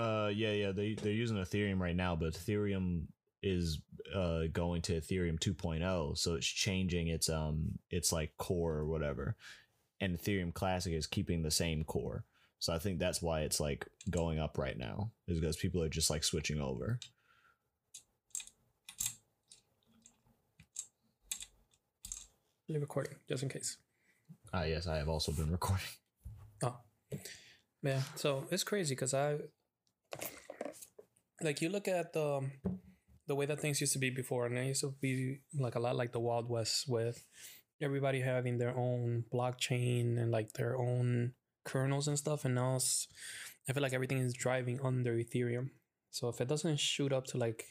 Uh, yeah, yeah. They they're using Ethereum right now, but Ethereum is uh going to Ethereum 2.0, so it's changing its um its like core or whatever, and Ethereum Classic is keeping the same core. So I think that's why it's like going up right now, is because people are just like switching over. You're recording, just in case. Ah, yes, I have also been recording. Oh, yeah. So it's crazy because I, like, you look at the the way that things used to be before, and it used to be like a lot like the Wild West with everybody having their own blockchain and like their own kernels and stuff. And now I feel like everything is driving under Ethereum. So if it doesn't shoot up to like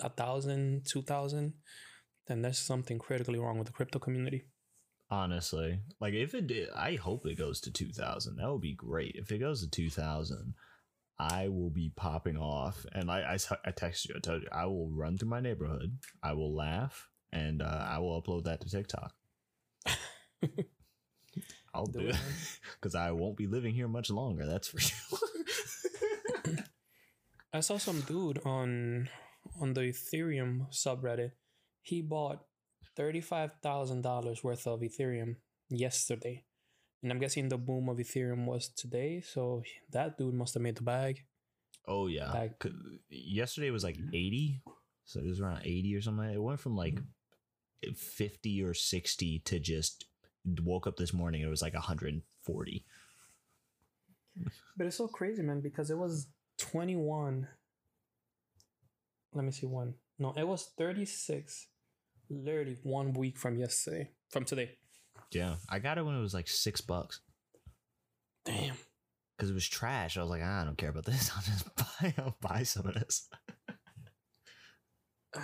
a thousand, two thousand, then there's something critically wrong with the crypto community. Honestly, like if it did, I hope it goes to 2000. That would be great. If it goes to 2000, I will be popping off. And I, I, I texted you, I told you, I will run through my neighborhood, I will laugh, and uh, I will upload that to TikTok. I'll do, Do it it, because I won't be living here much longer. That's for sure. I saw some dude on on the Ethereum subreddit. He bought thirty five thousand dollars worth of Ethereum yesterday, and I'm guessing the boom of Ethereum was today. So that dude must have made the bag. oh yeah. Like- Yesterday was like 80, so it was around 80 or something. It went from like 50 or 60 to just woke up this morning. It was like 140. But it's so crazy, man, because it was twenty one. Let me see one. No, it was thirty six. Literally one week from yesterday, from today. Yeah, I got it when it was like six bucks Damn. because it was trash. I was like, "Ah, I don't care about this. I'll just buy. I'll buy some of this.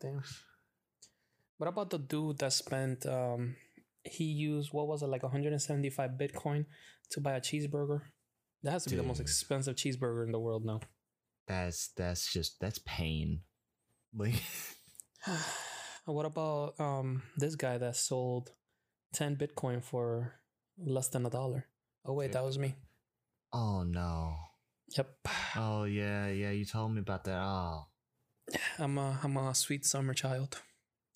Damn. What about the dude that spent um he used what was it like 175 Bitcoin to buy a cheeseburger? That has to be the most Dude. expensive cheeseburger in the world now. That's that's just that's pain. Like, what about um this guy that sold 10 Bitcoin for less than a dollar? Oh wait, that was me. oh no. Yep. Oh yeah, yeah. You told me about that. Oh, I'm a I'm a sweet summer child.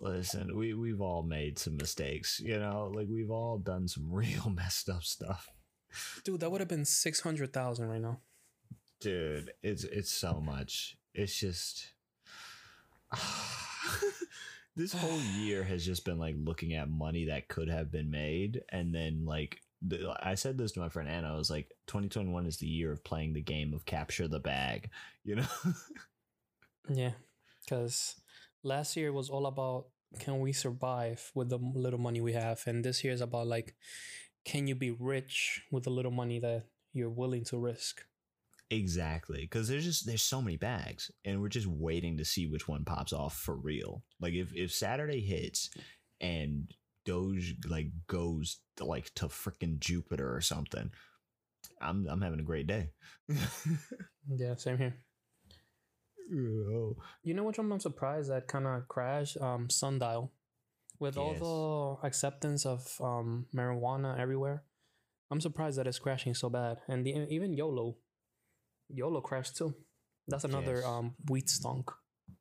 listen, we we've all made some mistakes. You know, like we've all done some real messed up stuff. Dude, that would have been 600,000 right now. dude it's it's so much it's just this whole year has just been like looking at money that could have been made. And then like i said this to my friend anna i was like 2021 is the year of playing the game of capture the bag you know? Yeah, because last year was all about can we survive with the little money we have, and this year is about like can you be rich with the little money that you're willing to risk. Exactly because there's just there's so many bags and we're just waiting to see which one pops off for real like if if saturday hits and doge like goes to, like to freaking jupiter or something i'm i'm having a great day Yeah, same here. Oh. You know which one I'm surprised that kind of crashed? Um, Sundial, with Yes. all the acceptance of um marijuana everywhere. I'm surprised that it's crashing so bad, and the, even YOLO, YOLO Crash too. That's another Yes. um wheat stunk.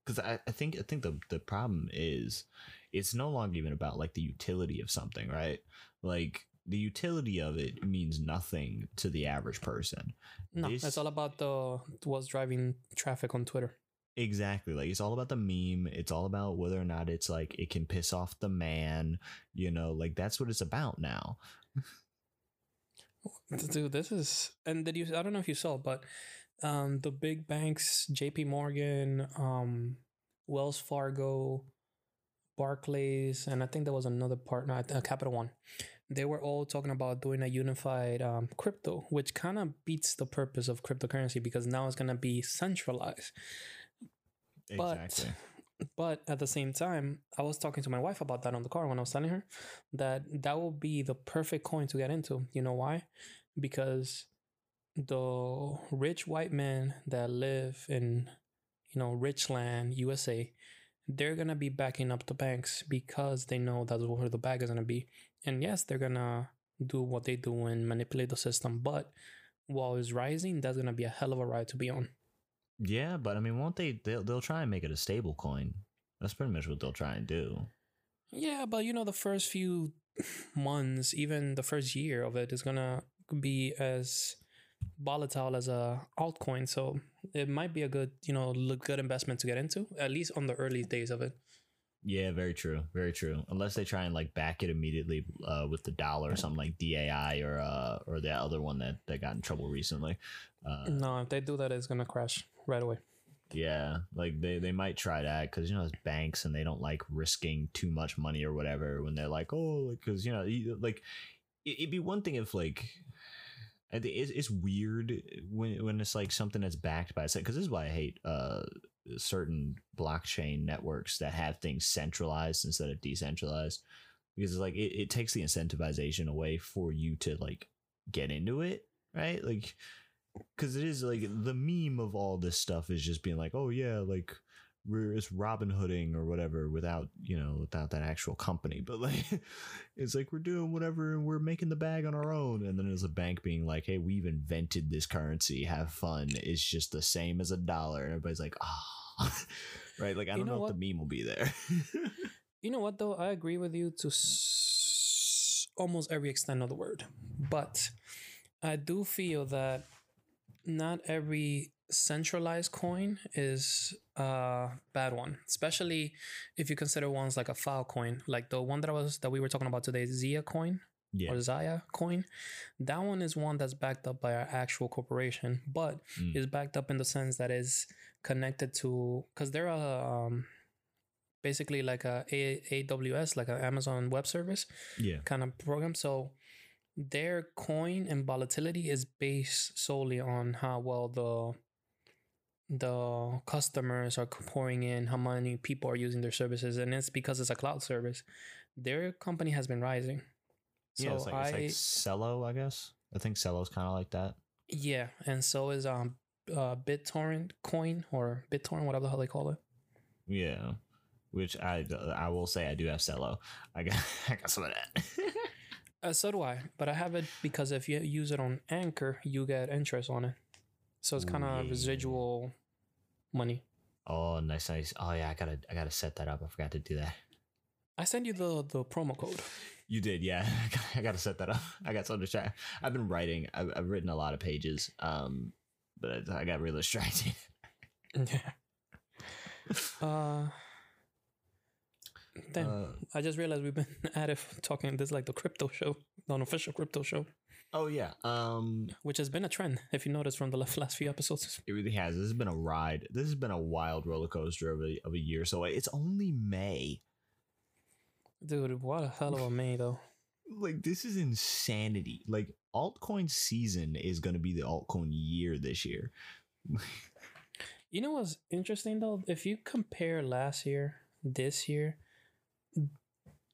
because I, I think I think the the problem is it's no longer even about like the utility of something, right? Like the utility of it means nothing to the average person. No, This- it's all about the what's driving traffic on Twitter. Exactly. Like it's all about the meme. It's all about whether or not it's like it can piss off the man, you know, like that's what it's about now. Dude, this is and did you I don't know if you saw, but um the big banks, JP Morgan, um, Wells Fargo, Barclays, and I think there was another partner, uh, Capital One. They were all talking about doing a unified um, crypto, which kind of beats the purpose of cryptocurrency because now it's gonna be centralized. But but at the same time, I was talking to my wife about that on the car when I was telling her that that will be the perfect coin to get into. You know why? Because the rich white men that live in, you know, rich land, USA, they're gonna be backing up the banks because they know that's where the bag is gonna be. And yes, they're gonna do what they do and manipulate the system, but while it's rising, that's gonna be a hell of a ride to be on. Yeah, but I mean, won't they? They'll, they'll try and make it a stable coin. That's pretty much what they'll try and do. Yeah, but you know, the first few months, even the first year of it, is gonna be as volatile as a altcoin. So it might be a good, you know, look good investment to get into, at least on the early days of it. Yeah, very true. Very true. Unless they try and like back it immediately uh, with the dollar or something like DAI or uh, or that other one that, that got in trouble recently. Uh, no, if they do that, it's gonna crash right away. Yeah, like they, they might try that because you know it's banks and they don't like risking too much money or whatever when they're like oh because you know like it'd be one thing if like it's, it's weird when when it's like something that's backed by a because this is why I hate uh certain blockchain networks that have things centralized instead of decentralized. Because it's like it, it takes the incentivization away for you to like get into it right? Like because it is like the meme of all this stuff is just being like oh yeah like we're it's Robin Hooding or whatever without you know without that actual company. But like it's like we're doing whatever and we're making the bag on our own. And then there's a bank being like, hey, we've invented this currency. Have fun. It's just the same as a dollar. And everybody's like, ah, oh. right. Like I don't you know, know if the meme will be there. you know what though? I agree with you to s- almost every extent of the word, but I do feel that not every centralized coin is a bad one, especially if you consider ones like a Filecoin, like the one that I was that we were talking about today, Zia coin yeah. or Zaya coin. That one is one that's backed up by our actual corporation, but mm. is backed up in the sense that is connected to because they're a um, basically like a, a AWS, like an Amazon Web Service, yeah, kind of program. So their coin and volatility is based solely on how well the the customers are pouring in, how many people are using their services, and it's because it's a cloud service. Their company has been rising. So yeah, it's like, I, it's like Celo, I guess. I think Celo's kind of like that. Yeah, and so is um uh, BitTorrent coin or BitTorrent, whatever the hell they call it. Yeah, which I I will say I do have Celo. I got I got some of that. uh, so do I, but I have it because if you use it on Anchor, you get interest on it. So it's kind of yeah. residual money. Oh, nice, nice. Oh yeah, I gotta, I gotta set that up. I forgot to do that. I send you the the promo code. You did, yeah. I gotta set that up. I got something to try. I've been writing. I've, I've written a lot of pages, um, but I got really distracted. yeah. Uh. Damn. Uh, I just realized we've been at it talking. This is like the crypto show, the unofficial crypto show. Oh yeah. Um which has been a trend if you notice from the last few episodes. It really has. This has been a ride. This has been a wild roller coaster of a, of a year. So it's only May. Dude, what a hell of a May though. like this is insanity. Like altcoin season is going to be the altcoin year this year. you know what's interesting though? If you compare last year, this year,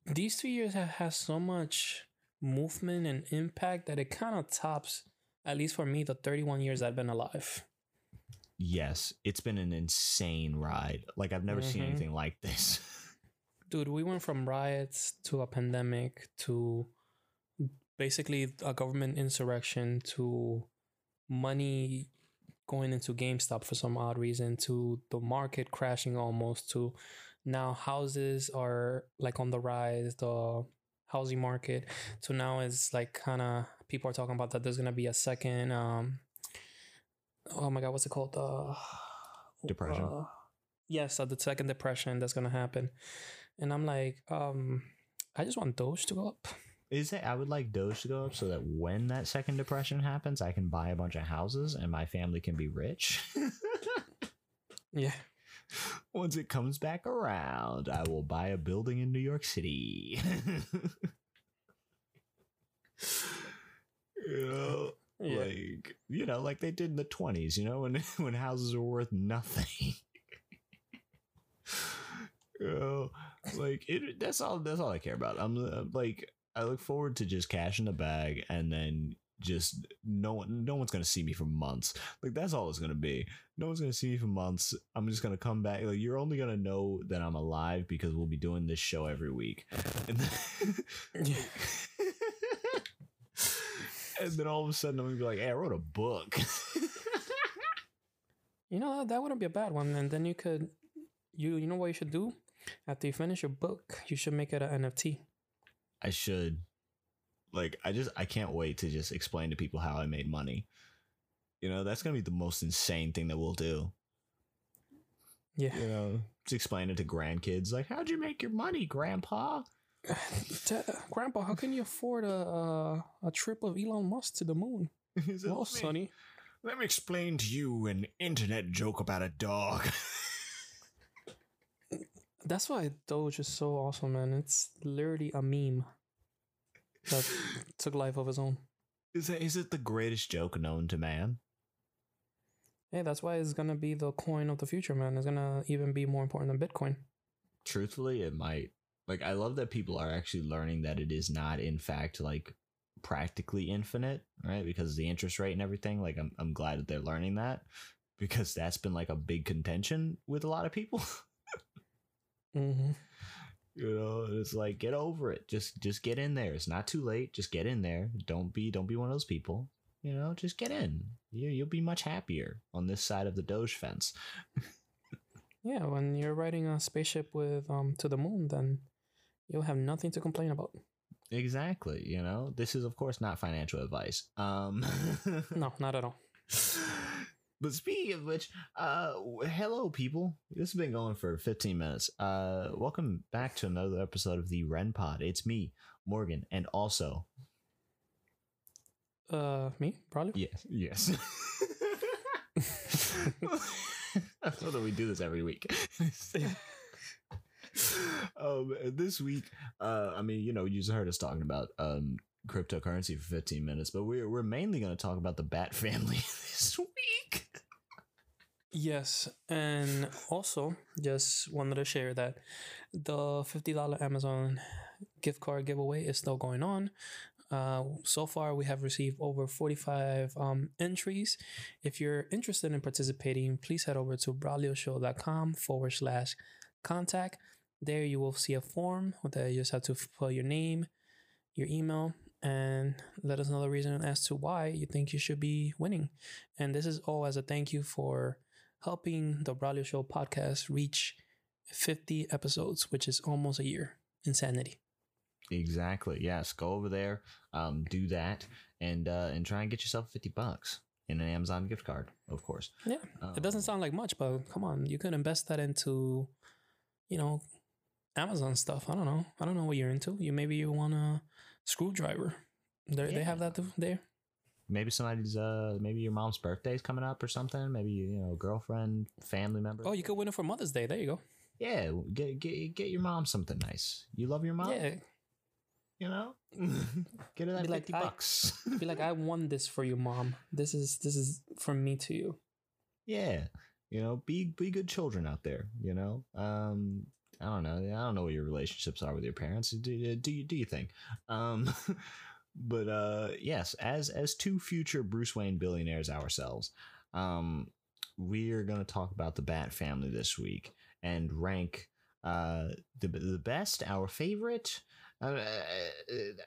these two years have had so much movement and impact that it kind of tops, at least for me, the 31 years I've been alive. Yes, it's been an insane ride. Like I've never mm-hmm. seen anything like this. Dude, we went from riots to a pandemic to basically a government insurrection to money going into GameStop for some odd reason to the market crashing almost to now houses are like on the rise the housing market. So now it's like kind of people are talking about that there's gonna be a second. Um, oh my god, what's it called? Uh, depression. Uh, yes, uh, the second depression that's gonna happen, and I'm like, um, I just want Doge to go up. Is it? I would like Doge to go up so that when that second depression happens, I can buy a bunch of houses and my family can be rich. yeah. Once it comes back around, I will buy a building in New York City. you know, yeah. like you know, like they did in the twenties. You know, when when houses were worth nothing. you know, like it. That's all. That's all I care about. I'm uh, like, I look forward to just cashing the bag and then just no one no one's gonna see me for months like that's all it's gonna be no one's gonna see me for months i'm just gonna come back like you're only gonna know that i'm alive because we'll be doing this show every week and then, and then all of a sudden I'm gonna be like, "Hey, I wrote a book." You know that, that wouldn't be a bad one, and then you could, you you know what you should do after you finish your book, you should make it an NFT. I should. Like, I just I can't wait to just explain to people how I made money. You know, that's gonna be the most insane thing that we'll do. Yeah, You know, just explain it to grandkids. Like, how'd you make your money, Grandpa? Grandpa, how can you afford a a, a trip of Elon Musk to the moon? Well, me- Sonny, Let me explain to you an internet joke about a dog. that's why Doge is so awesome, man. It's literally a meme that took life of his own. is it is it the greatest joke known to man? Hey, that's why it's gonna be the coin of the future, man. It's gonna even be more important than Bitcoin. Truthfully, it might. Like, I love that people are actually learning that it is not, in fact, like practically infinite, right? Because of the interest rate and everything. Like, I'm I'm glad that they're learning that because that's been like a big contention with a lot of people. Mm-hmm. You know, it's like get over it. Just just get in there. It's not too late. Just get in there. Don't be don't be one of those people. You know, just get in. You you'll be much happier on this side of the Doge fence. Yeah, when you're riding a spaceship with um to the moon, then you'll have nothing to complain about. Exactly. You know, this is of course not financial advice. Um No, not at all. But speaking of which, uh hello people. This has been going for 15 minutes. Uh welcome back to another episode of the Ren Pod. It's me, Morgan, and also Uh, me probably. Yes. Yes. I thought that we do this every week. um, this week, uh, I mean, you know, you just heard us talking about um cryptocurrency for 15 minutes, but we're we're mainly going to talk about the Bat family this week. Yes, and also just wanted to share that the fifty dollar Amazon gift card giveaway is still going on. Uh, so far, we have received over forty five um, entries. If you're interested in participating, please head over to braulioshow.com forward slash contact. There, you will see a form that you just have to put your name, your email, and let us know the reason as to why you think you should be winning. And this is all as a thank you for helping the Braulio Show podcast reach 50 episodes, which is almost a year. Insanity. Exactly. Yes. Go over there, um, do that, and uh, and try and get yourself 50 bucks in an Amazon gift card, of course. Yeah. Um, It doesn't sound like much, but come on, you could invest that into, you know, Amazon stuff. I don't know. I don't know what you're into. You maybe you want a screwdriver. They they have that th- there. maybe somebody's uh maybe your mom's birthday is coming up or something maybe you know girlfriend family member Oh, you could win it for Mother's Day. There you go. yeah get get get your mom something nice you love your mom Yeah. you know get her that Be like, 50 I- bucks Be like, I won this for you, mom. This is this is from me to you. yeah you know be be good children out there you know um i don't know i don't know what your relationships are with your parents do, do you do you think um but uh yes as as two future bruce wayne billionaires ourselves um we're going to talk about the bat family this week and rank uh the the best our favorite uh,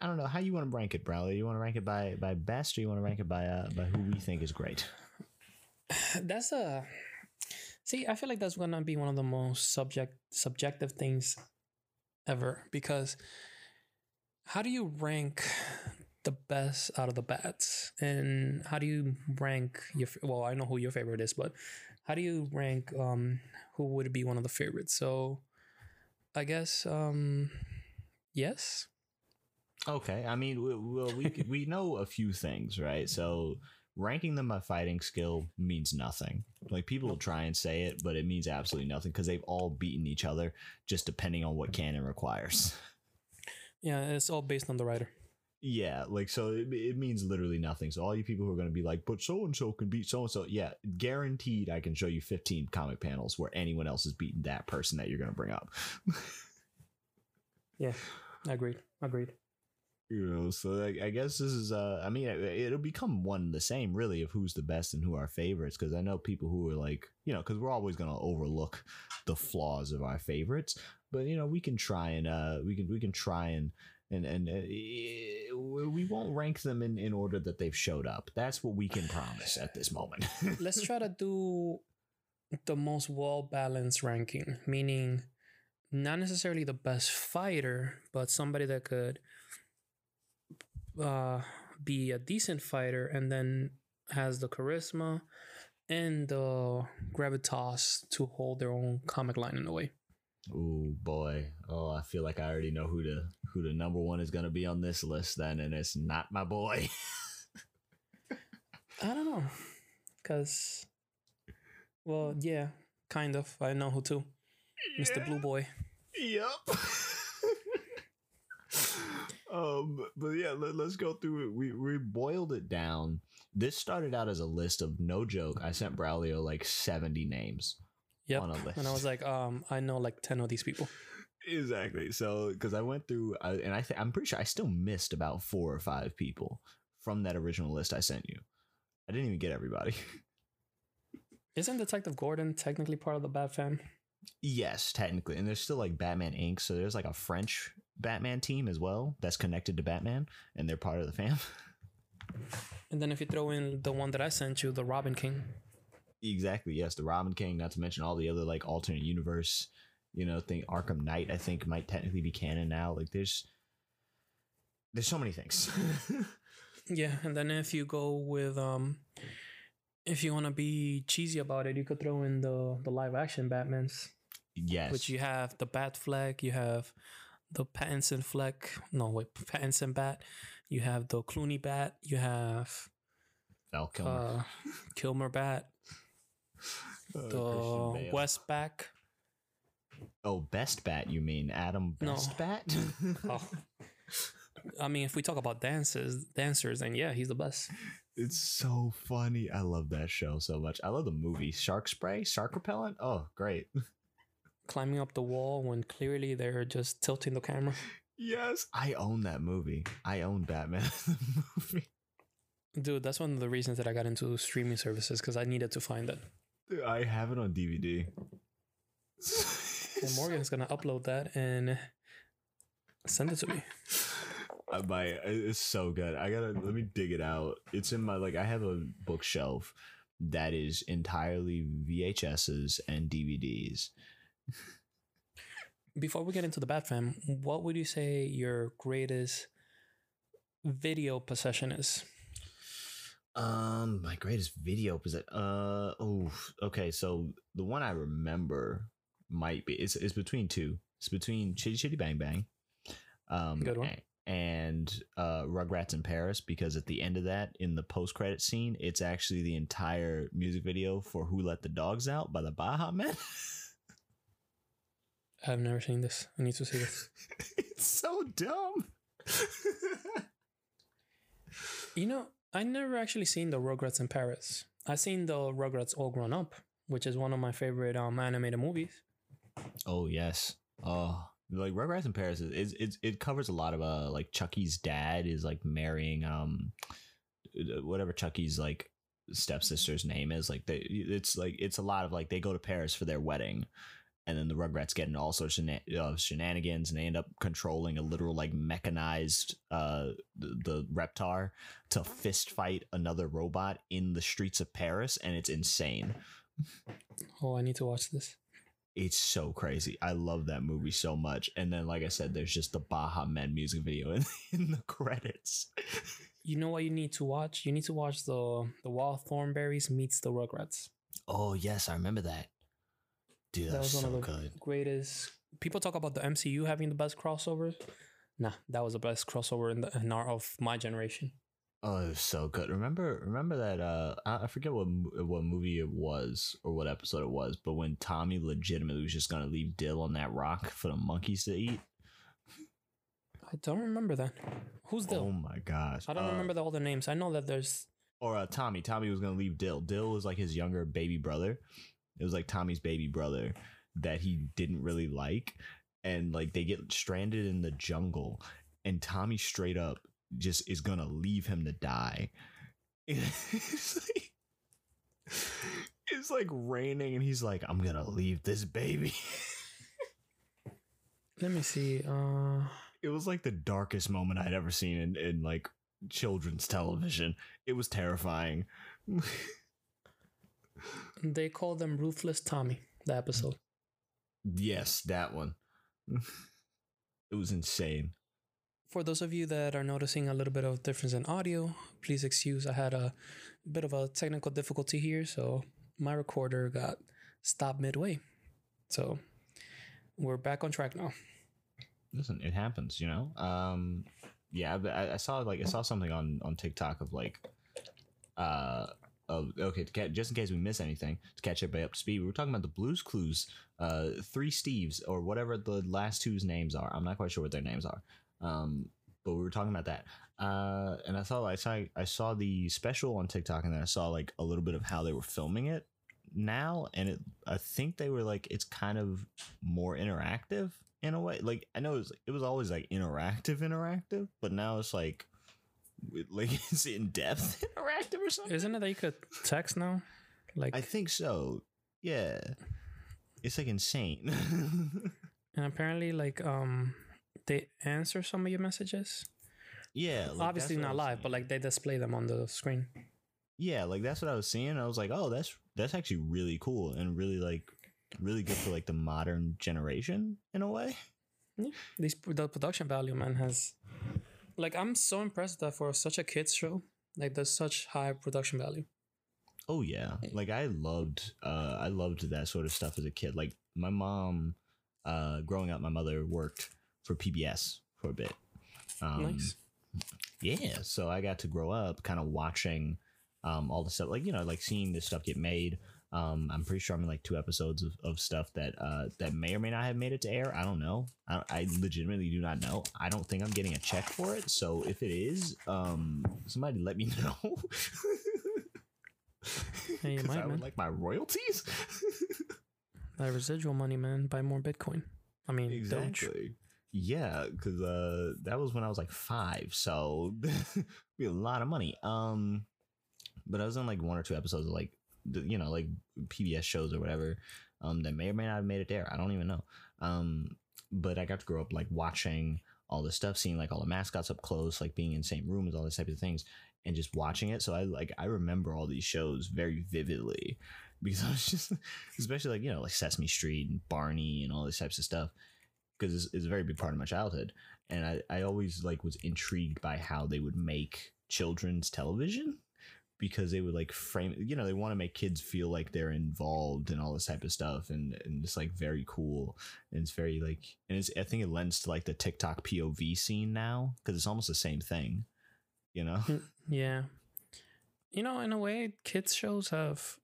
I don't know how you want to rank it, Braulio. You want to rank it by by best, or you want to rank it by uh, by who we think is great? that's a see i feel like that's gonna be one of the most subject subjective things ever because how do you rank the best out of the bats? And how do you rank your well i know who your favorite is but how do you rank um who would be one of the favorites? So i guess um yes. Okay, I mean, we, well, we we know a few things, right? So ranking them by fighting skill means nothing. Like people will try and say it, but it means absolutely nothing because they've all beaten each other, just depending on what canon requires. yeah it's all based on the writer Yeah, like so it, it means literally nothing. So all you people who are going to be like, but so and so can beat so and so, yeah, guaranteed I can show you 15 comic panels where anyone else has beaten that person that you're going to bring up. yeah I agreed agreed you know so like, i guess this is uh i mean it- it'll become one the same really of who's the best and who are favorites because i know people who are like you know because we're always going to overlook the flaws of our favorites but you know we can try and uh we can we can try and and and uh, we won't rank them in in order that they've showed up. That's what we can promise at this moment. Let's try to do the most well balanced ranking, meaning not necessarily the best fighter, but somebody that could uh, be a decent fighter and then has the charisma and the gravitas to hold their own comic line in a way. Oh boy. Oh, I feel like I already know who the who the number one is gonna be on this list then, and it's not my boy. I don't know. Cause well, yeah, kind of. I know who too. Mr. Blue Boy. Yep. um, but yeah, let, us go through it. We we boiled it down. This started out as a list of no joke. I sent Braulio like seventy names. Yep. And I was like, um, I know like ten of these people. Exactly. So because I went through, I, and I th- I'm pretty sure I still missed about four or five people from that original list I sent you. I didn't even get everybody. Isn't Detective Gordon technically part of the Bat Fam? Yes, technically. And there's still like Batman Inc. So there's like a French Batman team as well that's connected to Batman and they're part of the fam. And then if you throw in the one that I sent you, the Robin King. Exactly. Yes, the Robin King, not to mention all the other like alternate universe, you know, thing Arkham Knight I think might technically be canon now. Like there's there's so many things. yeah, and then if you go with um if you want to be cheesy about it, you could throw in the the live action Batmans. Yes. Which you have the Bat Fleck, you have the Pattinson Fleck. No, wait, Pattinson Bat. You have the Clooney Bat. You have Val Kilmer. Uh, Kilmer Bat. Uh, the West Back. Oh, Best Bat, you mean Adam Best no. Bat? oh. I mean, if we talk about dances, dancers, then yeah, he's the best. It's so funny. I love that show so much. I love the movie Shark Spray, Shark Repellent. Oh, great. Climbing up the wall when clearly they're just tilting the camera. Yes, I own that movie. I own Batman movie. Dude, that's one of the reasons that I got into streaming services because I needed to find it. Dude, I have it on DVD. well, Morgan's gonna upload that and send it to me. I might. It's so good. I gotta let me dig it out. It's in my like. I have a bookshelf that is entirely VHSs and DVDs. Before we get into the Bat Fam, what would you say your greatest video possession is? Um, my greatest video possession. Uh, oh, okay. So the one I remember might be it's it's between two. It's between Chitty Chitty Bang Bang. Um, Good one and uh, Rugrats in Paris because at the end of that, in the post credit scene, it's actually the entire music video for "Who Let the Dogs Out" by the Baha Men. I've never seen this. I need to see this. it's so dumb. you know, I never actually seen the Rugrats in Paris. I seen the Rugrats All Grown Up, which is one of my favorite um, animated movies. Oh yes. Oh, like Rugrats in Paris is it, it covers a lot of uh like Chucky's dad is like marrying um whatever Chucky's like stepsister's name is like they it's like it's a lot of like they go to Paris for their wedding and then the Rugrats get into all sorts of uh, shenanigans and they end up controlling a literal like mechanized uh the, the Reptar to fist fight another robot in the streets of Paris and it's insane. Oh, I need to watch this it's so crazy. I love that movie so much. And then, like I said, there's just the Baha Men music video in, in the credits. you know what you need to watch? You need to watch the the Wild Thornberrys meets the Rugrats. Oh yes, I remember that. Dude, that, was, one so of the good. greatest. People talk about the MCU having the best crossovers. Nah, that was the best crossover in the in our of my generation. Oh, it was so good. Remember, remember that? Uh, I forget what what movie it was or what episode it was, but when Tommy legitimately was just gonna leave Dil on that rock for the monkeys to eat. I don't remember that. Who's Dil? Oh my gosh! I don't uh, remember the, all the names. I know that there's. Or uh, Tommy. Tommy was gonna leave Dil. Dil was like his younger baby brother. It was like Tommy's baby brother that he didn't really like, and like they get stranded in the jungle, and Tommy straight up just is gonna leave him to die. it's, like, it's like raining, and he's like, "I'm gonna leave this baby." Let me see. Uh, it was like the darkest moment I'd ever seen in, in like children's television. It was terrifying. They call them Ruthless Tommy, the episode. yes, that one. it was insane. For those of you that are noticing a little bit of difference in audio, please excuse. I had a bit of a technical difficulty here, so my recorder got stopped midway. So we're back on track now. Listen, it happens, you know. Um, yeah, but I, I saw like I saw something on on TikTok of like, uh, okay, to ca- just in case we miss anything to catch everybody up to speed. We were talking about the Blues Clues, uh, three Steves or whatever the last two's names are. I'm not quite sure what their names are. Um, but we were talking about that. Uh, and I saw I saw I saw the special on TikTok, and then I saw like a little bit of how they were filming it now, and it I think they were like it's kind of more interactive in a way. Like I know it was, it was always like interactive, interactive, but now it's like like it's in depth interactive or something. Isn't it that you could text now? Like, I think so. Yeah, it's like insane. and apparently, like, um, they answer some of your messages. yeah, like, Obviously that's what I not live, but like they display them on the screen. yeah, like that's what I was seeing. I was like, oh, that's that's actually really cool and really like really good for like the modern generation in a way. These the production value, man, has like I'm so impressed that for such a kids show, like there's such high production value. Oh yeah, like I loved, uh, I loved that sort of stuff as a kid. Like my mom, uh, growing up, my mother worked for PBS for a bit. Um, nice. Yeah, so I got to grow up kind of watching um, all the stuff, like you know, like seeing this stuff get made. Um, I'm pretty sure I'm in like two episodes of, of stuff that uh, that may or may not have made it to air. I don't know. I, I legitimately do not know. I don't think I'm getting a check for it. So if it is, um, somebody let me know. Hey, you might, I would man. like my royalties. That residual money, man. Buy more Bitcoin. I mean, Doge. exactly. Yeah, because uh, that was when I was like five, so be a lot of money. Um, but I was in like one or two episodes of like you know like PBS shows or whatever. Um, that may or may not have made it there. I don't even know. Um, but I got to grow up like watching all this stuff, seeing like all the mascots up close, like being in the same rooms, all these types of things, and just watching it. So I like I remember all these shows very vividly because I was just, especially like you know like Sesame Street and Barney and all these types of stuff, because it's, it's a very big part of my childhood, and I I always like was intrigued by how they would make children's television because they would like frame you know they want to make kids feel like they're involved and all this type of stuff and and it's like very cool and it's very like and it's i think it lends to like the tiktok pov scene now because it's almost the same thing you know hmm, Yeah. You know, in a way, kids shows have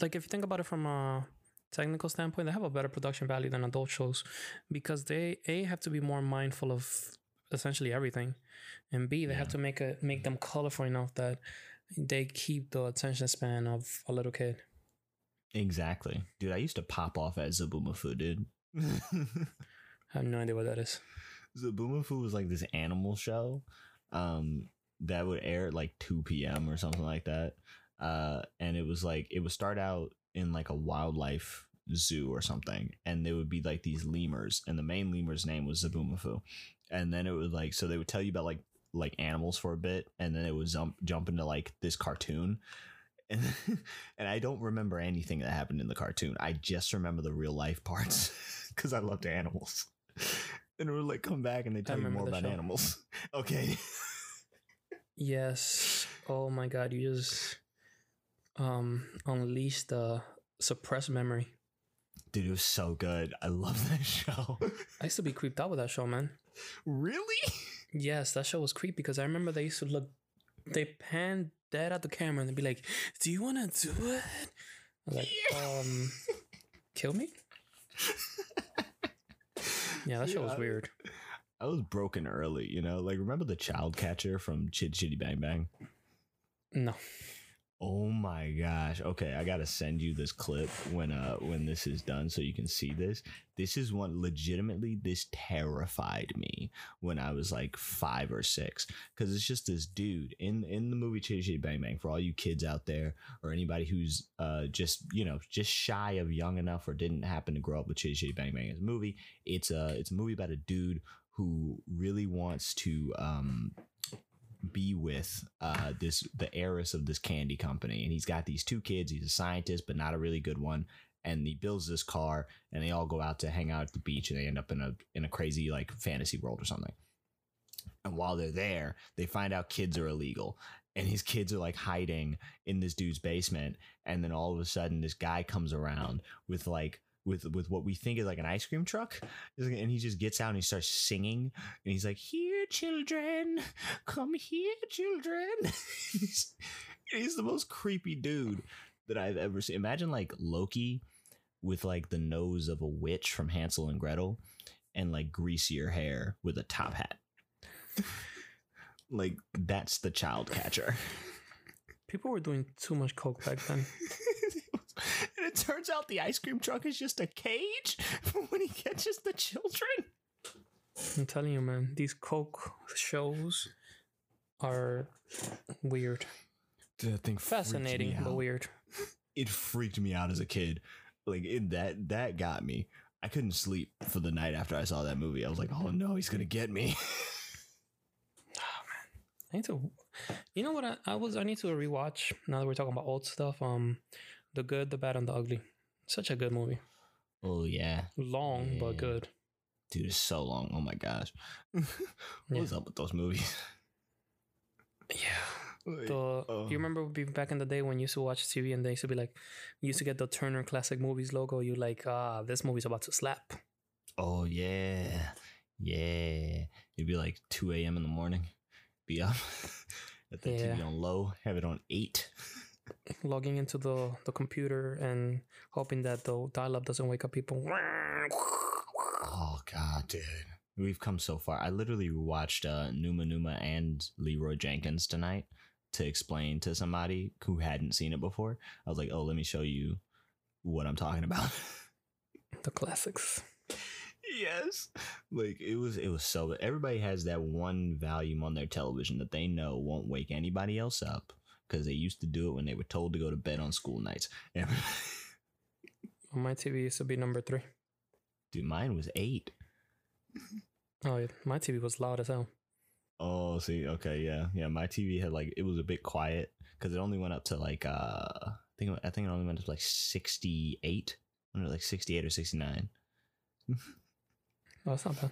like if you think about it from a technical standpoint, they have a better production value than adult shows because they a have to be more mindful of essentially everything, and b they have to make a make them colorful enough that they keep the attention span of a little kid. exactly. Dude i used to pop off at Zoboomafoo dude. I have no idea what that is. Zoboomafoo was like this animal show um that would air at like 2 p.m or something like that. Uh and it was like it would start out in like a wildlife zoo or something and there would be like these lemurs and the main lemur's name was Zoboomafoo and then it would like so they would tell you about like like animals for a bit and then it would jump jump into like this cartoon and and I don't remember anything that happened in the cartoon. I just remember the real life parts because I loved animals. And it would like come back and they tell you more about show. animals. Okay. Yes. Oh my god, you just um unleashed the suppressed memory. Dude, it was so good. I love that show. I used to be creeped out with that show, man. Really? Yes, that show was creepy because I remember they used to look, they pan dead at the camera and they'd be like, "Do you want to do it?" I was like, Yeah. um, kill me. Yeah, that show was weird. I was broken early, you know? Like, remember the child catcher from Chitty Chitty Bang Bang? No, Oh my gosh. Okay, I gotta send you this clip when uh when this is done so you can see this. This is one legitimately this terrified me when I was like five or six. Cause it's just this dude in in the movie Chitty Chitty Bang Bang for all you kids out there or anybody who's uh just you know just shy of young enough or didn't happen to grow up with Chitty Chitty Bang Bang as a movie. It's a it's a movie about a dude who really wants to um be with uh this the heiress of this candy company. And he's got these two kids. He's a scientist but not a really good one. And he builds this car and they all go out to hang out at the beach and they end up in a in a crazy like fantasy world or something. And while they're there they find out kids are illegal. And his kids are like hiding in this dude's basement. And then all of a sudden this guy comes around with like with with what we think is like an ice cream truck. And he just gets out and he starts singing and he's like here children come here children. He's, he's the most creepy dude that i've ever seen. Imagine like loki with like the nose of a witch from hansel and gretel and like greasier hair with a top hat. Like that's the child catcher. People were doing too much coke back then. and it turns out the ice cream truck is just a cage for when he catches the children. I'm telling you, man, these coke shows are weird, That thing fascinating, me but weird. It freaked me out as a kid. Like it, that that got me. I couldn't sleep for the night after I saw that movie. I was like, "Oh no, he's gonna get me." I need to, you know what? I, I was I need to rewatch now that we're talking about old stuff. Um, the good, the bad, and the ugly. Such a good movie. oh yeah, Long Yeah. but good. dude, it's so long. Oh my gosh, what's up with those movies? Yeah. Like, The oh. you remember be- back in the day when you used to watch TV and they used to be like, you used to get the Turner Classic Movies logo. You like, ah, this movie's about to slap. Oh yeah, yeah. It'd be like two a.m. in the morning. Be up at the TV Yeah. on low. Have it on eight. Logging into the the computer and hoping that the dial-up doesn't wake up people. Oh god, dude. We've come so far. I literally watched uh, Numa Numa and Leeroy Jenkins tonight to explain to somebody who hadn't seen it before. I was like, "Oh, let me show you what I'm talking about." The classics. yes, like it was. It was so. Everybody has that one volume on their television that they know won't wake anybody else up because they used to do it when they were told to go to bed on school nights. On my TV used to be number three. Dude, mine was eight. Oh, yeah. my TV was loud as hell. Oh, see, okay, yeah, yeah. My TV had like it was a bit quiet because it only went up to like uh, I think I think it only went up to like sixty eight, like sixty eight or sixty nine. Oh, that's not bad.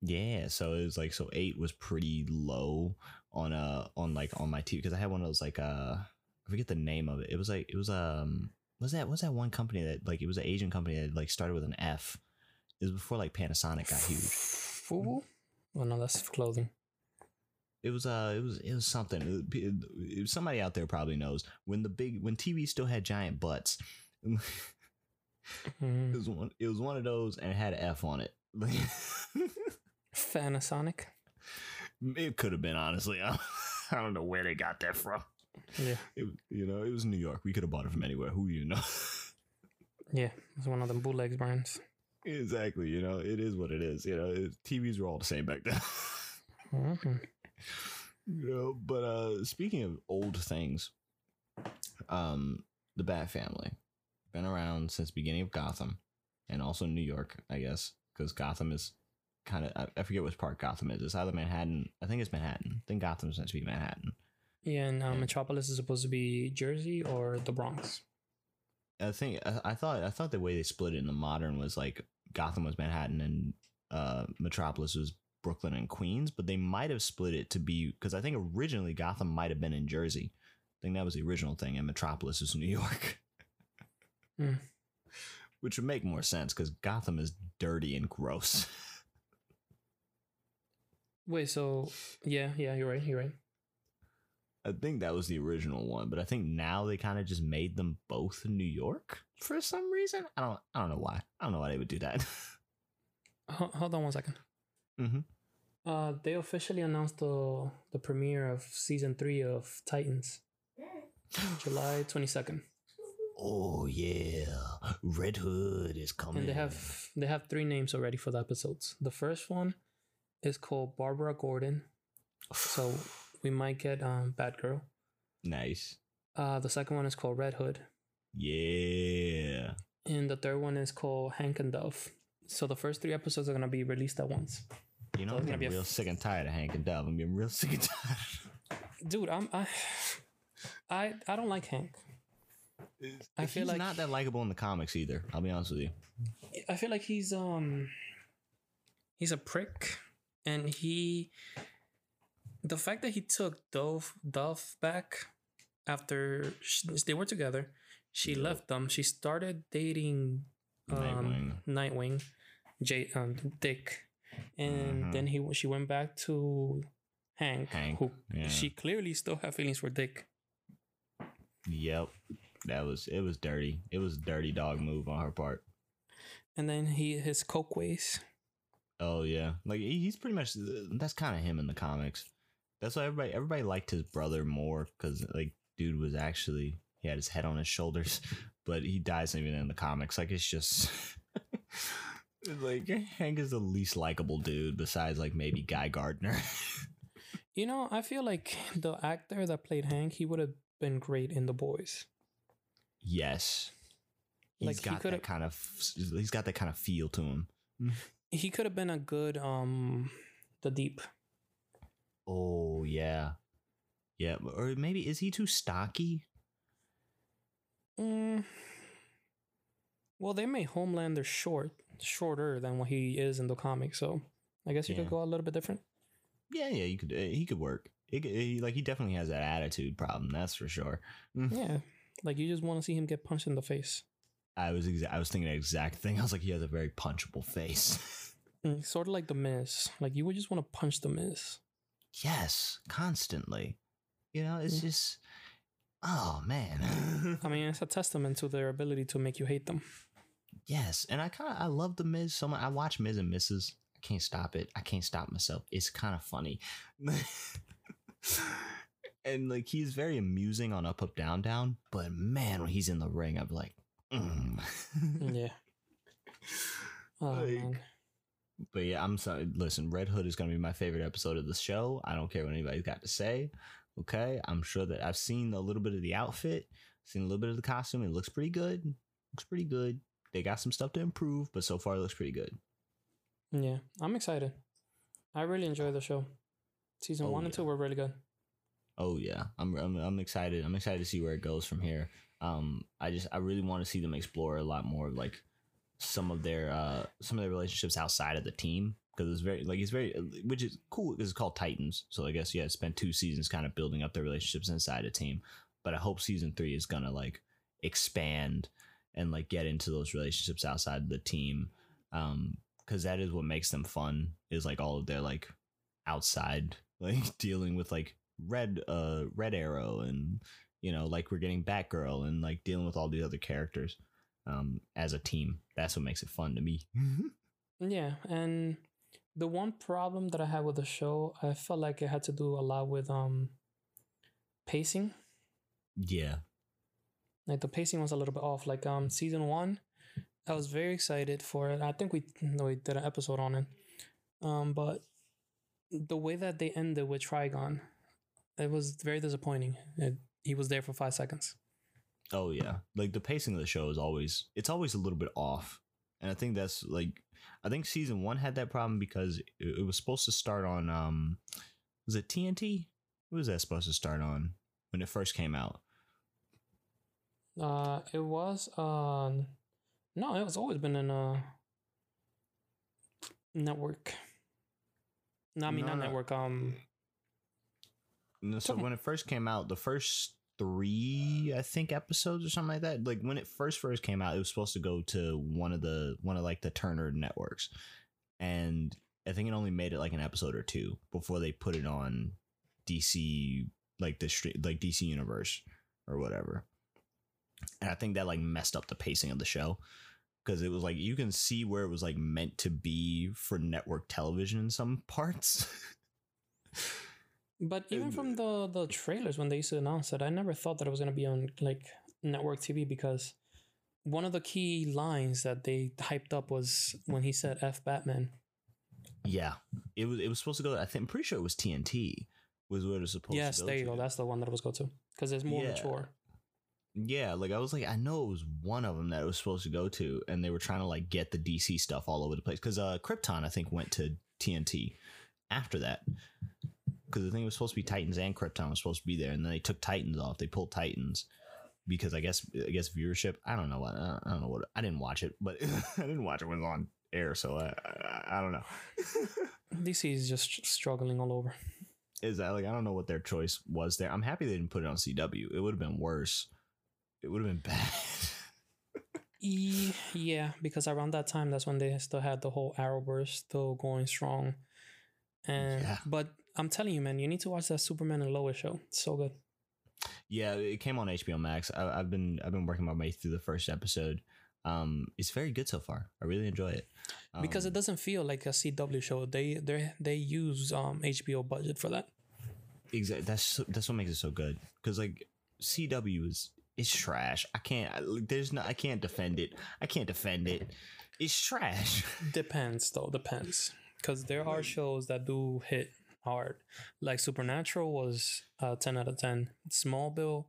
Yeah, so it was like so eight was pretty low on uh on like on my TV because I had one of those like uh I forget the name of it. It was like it was um was that was that one company that like it was an Asian company that like started with an F. It was before like Panasonic got huge. Fubu? Oh no, that's clothing. It was uh it was it was something. It- it- it- somebody out there probably knows when the big when TV still had giant butts. it Mm. was one it was one of those and it had an F on it. Fanasonic. it could have been honestly. I don't know where they got that from. Yeah, It, you know, it was New York. We could have bought it from anywhere. Who you know? yeah, it's one of them bootlegs brands. exactly. You know, it is what it is. You know, it, TVs were all the same back then. hmm you know, but uh speaking of old things, um, the Bat Family been around since the beginning of Gotham, and also New York, I guess, because Gotham is kind of I, forget which part Gotham is. It's either Manhattan. I think it's Manhattan. I think Gotham's meant to be Manhattan. Yeah, and uh, Metropolis is supposed to be Jersey or the Bronx. I think I, I thought I thought the way they split it in the modern was like Gotham was Manhattan and uh, Metropolis was Brooklyn and Queens, but they might have split it to be because I think originally Gotham might have been in Jersey. I think that was the original thing, and Metropolis is New York, Hmm. which would make more sense because Gotham is dirty and gross. Wait, so yeah, yeah, you're right. You're right. I think that was the original one, but I think now they kind of just made them both New York for some reason. I don't I don't know why. I don't know why they would do that. Hold on one second. mm-hmm. Uh, they officially announced the the premiere of season three of Titans, July twenty second, Oh yeah, Red Hood is coming. and they have they have three names already for the episodes. The first one is called Barbara Gordon, so we might get um Batgirl. nice. Uh, the second one is called Red Hood, Yeah. and the third one is called Hank and Dove. So the first three episodes are gonna be released at once. You know, So I'm gonna be real f- sick and tired of Hank and Dove. I'm getting real sick and tired. Dude, I'm I I I don't like Hank. I feel He's like not that likable in the comics either. I'll be honest with you. I feel like he's um he's a prick and he the fact that he took Dove Dove back after sh they were together, she Yeah. left them. She started dating um, Nightwing. Nightwing, J um, Dick, and Mhm. then he she went back to Hank, Hank, who yeah. she clearly still had feelings for Dick. Yep. That was it was dirty. It was a dirty dog move on her part. And then he his coke ways. Oh yeah. Like he's pretty much that's kind of him in the comics. That's why everybody everybody liked his brother more cuz like dude was actually he had his head on his shoulders, but he dies even in the comics. Like it's just like Hank is the least likable dude besides like maybe Guy Gardner. You know, I feel like the actor that played Hank, he would have been great in The Boys. yes. He's Like, he got that kind of he's got that kind of feel to him. Mm. He could have been a good um the deep. Oh yeah. Yeah, or maybe is he too stocky? Mm. Well, they made Homelander short, shorter than what he is in the comic, so I guess you Yeah. could go a little bit different. Yeah, yeah, you could. uh, He could work. Could, he like he definitely has that attitude problem. That's for sure. Yeah, like you just want to see him get punched in the face, I was exa- I was thinking the exact thing. I was like, he has a very punchable face. Mm, sort of like the Miz. Like you would just want to punch the Miz. yes, constantly. You know, it's Mm. just. Oh man. I mean, it's a testament to their ability to make you hate them. yes, and I kind of I love the Miz so much. I watch Miz and Mrs. I can't stop it. I can't stop myself. It's kind of funny. and like he's very amusing on Up Up Down Down, but man, when he's in the ring, I'm like, mm. yeah. Oh Like- man. But yeah, I'm sorry. Listen, Red Hood is going to be my favorite episode of the show. I don't care what anybody's got to say. Okay. I'm sure that I've seen a little bit of the outfit, seen a little bit of the costume. It looks pretty good. Looks pretty good. They got some stuff to improve, but so far it looks pretty good. Yeah, I'm excited. I really enjoy the show. Season Oh, one and two were really good. Oh yeah, I'm, I'm I'm excited. I'm excited to see where it goes from here. Um, I just I really want to see them explore a lot more of like some of their uh some of their relationships outside of the team because it's very like it's very which is cool. because it's called Titans, so I guess yeah, it spent two seasons kind of building up their relationships inside a team. But I hope season three is gonna like expand and like get into those relationships outside the team. Um, because that is what makes them fun. Is like all of their like outside like dealing with like red uh red arrow and you know like we're getting batgirl and like dealing with all these other characters um as a team that's what makes it fun to me Yeah, and the one problem that I had with the show, I felt like it had to do a lot with um pacing. yeah Like the pacing was a little bit off. Like um season one, I was very excited for it. I think we we did an episode on it. Um, but the way that they ended with Trigon, it was very disappointing. It, he was there for five seconds. oh yeah like the pacing of the show is always it's always a little bit off and i think that's like i think season one had that problem because it, it was supposed to start on um was it tnt what was that supposed to start on when it first came out Uh, it was on. No, it was always been in a network. No, I mean not No. network. Um, No, so when it first came out, the first three, I think, episodes or something like that. Like when it first first came out, it was supposed to go to one of the one of like the Turner networks, and I think it only made it like an episode or two before they put it on DC, like the street, like DC Universe or whatever. And I think that like messed up the pacing of the show because it was like you can see where it was like meant to be for network television in some parts. But even And- from the the trailers when they used to announce it, I never thought that it was gonna be on like network TV because one of the key lines that they hyped up was when he said "F Batman." Yeah, it was. It was supposed to go. I think I'm pretty sure it was TNT. Was what it was supposed yes, to go. there you to. go. That's the one that it was go to because it's more Yeah. mature. Yeah, like I was like, I know it was one of them that it was supposed to go to, and they were trying to like get the DC stuff all over the place because uh, Krypton I think went to TNT, after that because the thing was supposed to be Titans and Krypton was supposed to be there, and then they took Titans off. They pulled Titans because I guess I guess viewership. I don't know what I don't know what I didn't watch it, but I didn't watch it when it was on air, so I I, I don't know. DC is just struggling all over. Is that like I don't know what their choice was there. I'm happy they didn't put it on CW. It would have been worse. It would have been bad. E- yeah, because around that time, that's when they still had the whole Arrowverse still going strong. And Yeah. but I'm telling you, man, you need to watch that Superman and Lois show. It's so good. yeah, it came on HBO Max. I, I've been I've been working my way through the first episode. Um, it's very good so far. I really enjoy it because Um, it doesn't feel like a CW show. They they they use um HBO budget for that. exactly that's so, that's what makes it so good because like CW is is trash. I can't. I, there's no. I can't defend it. I can't defend it. It's trash. Depends though, depends. Because there are shows that do hit hard. Like Supernatural was a 10 out of 10. Smallville,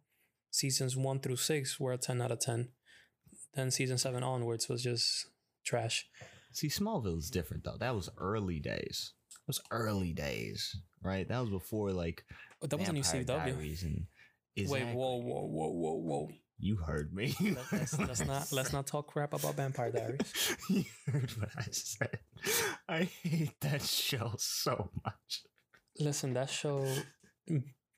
seasons 1 through 6 were a 10 out of 10. Then season 7 onwards was just trash. See, Smallville's different though. That was early days. It was early days, right? That was before like But that wasn't even Vampire CW. Diaries and Wait, whoa, whoa, whoa, whoa, whoa. You heard me. Let's, let's not let's not talk crap about Vampire Diaries. you heard what I said. I hate that show so much. Listen, that show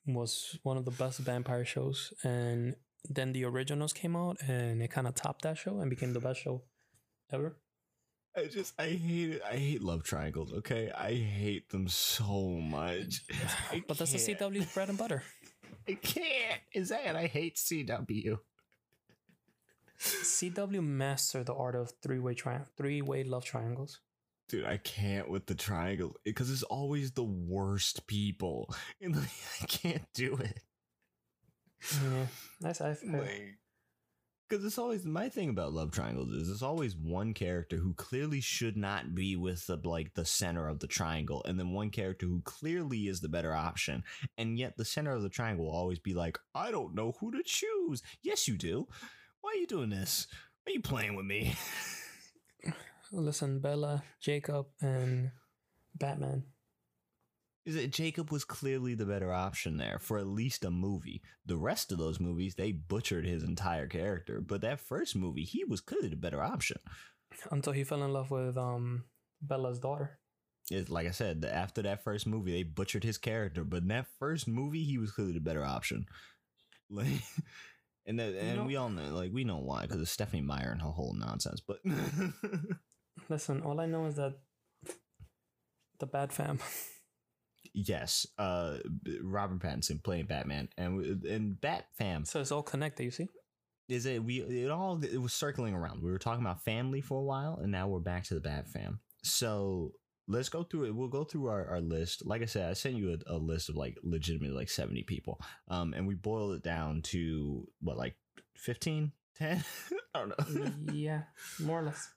was one of the best vampire shows, and then the originals came out, and it kind of topped that show and became the best show ever. I just I hate it. I hate love triangles. Okay, I hate them so much. I But that's the can't. CW's bread and butter. I can't. Is that? I hate CW. CW mastered the art of three way tri- three way love triangles. Dude, I can't with the triangle eh, because it's always the worst people, and like, I can't do it. Yeah, that's I. I Like, because it's always my thing about love triangles is it's always one character who clearly should not be with the like the center of the triangle, and then one character who clearly is the better option, and yet the center of the triangle will always be like, I don't know who to choose. Yes, you do. Why are you doing this? Why are you playing with me? listen, Bella, Jacob, and Batman. is that Jacob was clearly the better option there for at least a movie. The rest of those movies, they butchered his entire character. But that first movie, he was clearly the better option. Until he fell in love with um Bella's daughter. It's like I said, after that first movie, they butchered his character. But in that first movie, he was clearly the better option. Like, and that, and know- we all know, like, we know why because of Stephanie Meyer and her whole nonsense. But Listen, all I know is that the Bat Fam. yes, uh, Robert Pattinson playing Batman, and and Bat Fam so it's all connected. You see? is it we it all it was circling around. We were talking about family for a while, and now we're back to the Bat Fam. So let's go through it. We'll go through our, our list. Like I said, I sent you a, a list of like legitimately like 70 people. Um, and we boiled it down to what, like 15, 10? I don't know. yeah, more or less.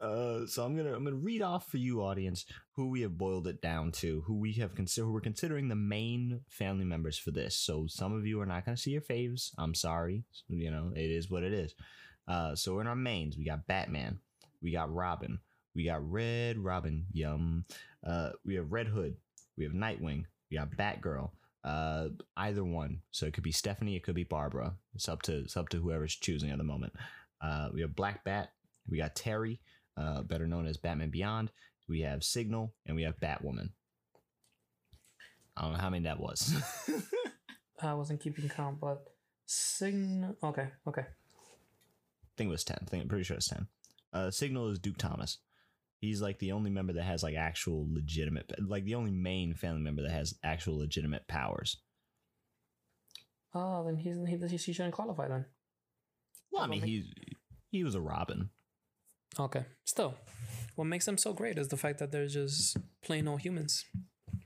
Uh, so I'm gonna I'm gonna read off for you, audience, who we have boiled it down to, who we have considered, who we're considering the main family members for this. So some of you are not gonna see your faves. I'm sorry. You know, it is what it is. Uh, so in our mains, we got Batman, we got Robin, we got Red Robin, yum. Uh, we have Red Hood, we have Nightwing, we got Batgirl. Uh, either one. So it could be Stephanie, it could be Barbara. It's up to it's up to whoever's choosing at the moment. Uh, we have Black Bat, we got Terry, uh, better known as Batman Beyond. We have Signal, and we have Batwoman. I don't know how many that was. I wasn't keeping count, but Signal. Okay, okay. I think it was 10. I think I'm pretty sure it's 10. Uh, Signal is Duke Thomas. He's like the only member that has like actual legitimate, like the only main family member that has actual legitimate powers. Oh, then he's he, he shouldn't qualify then. Well, I mean, ma- he's he was a Robin. Okay. Still, what makes them so great is the fact that they're just plain old humans.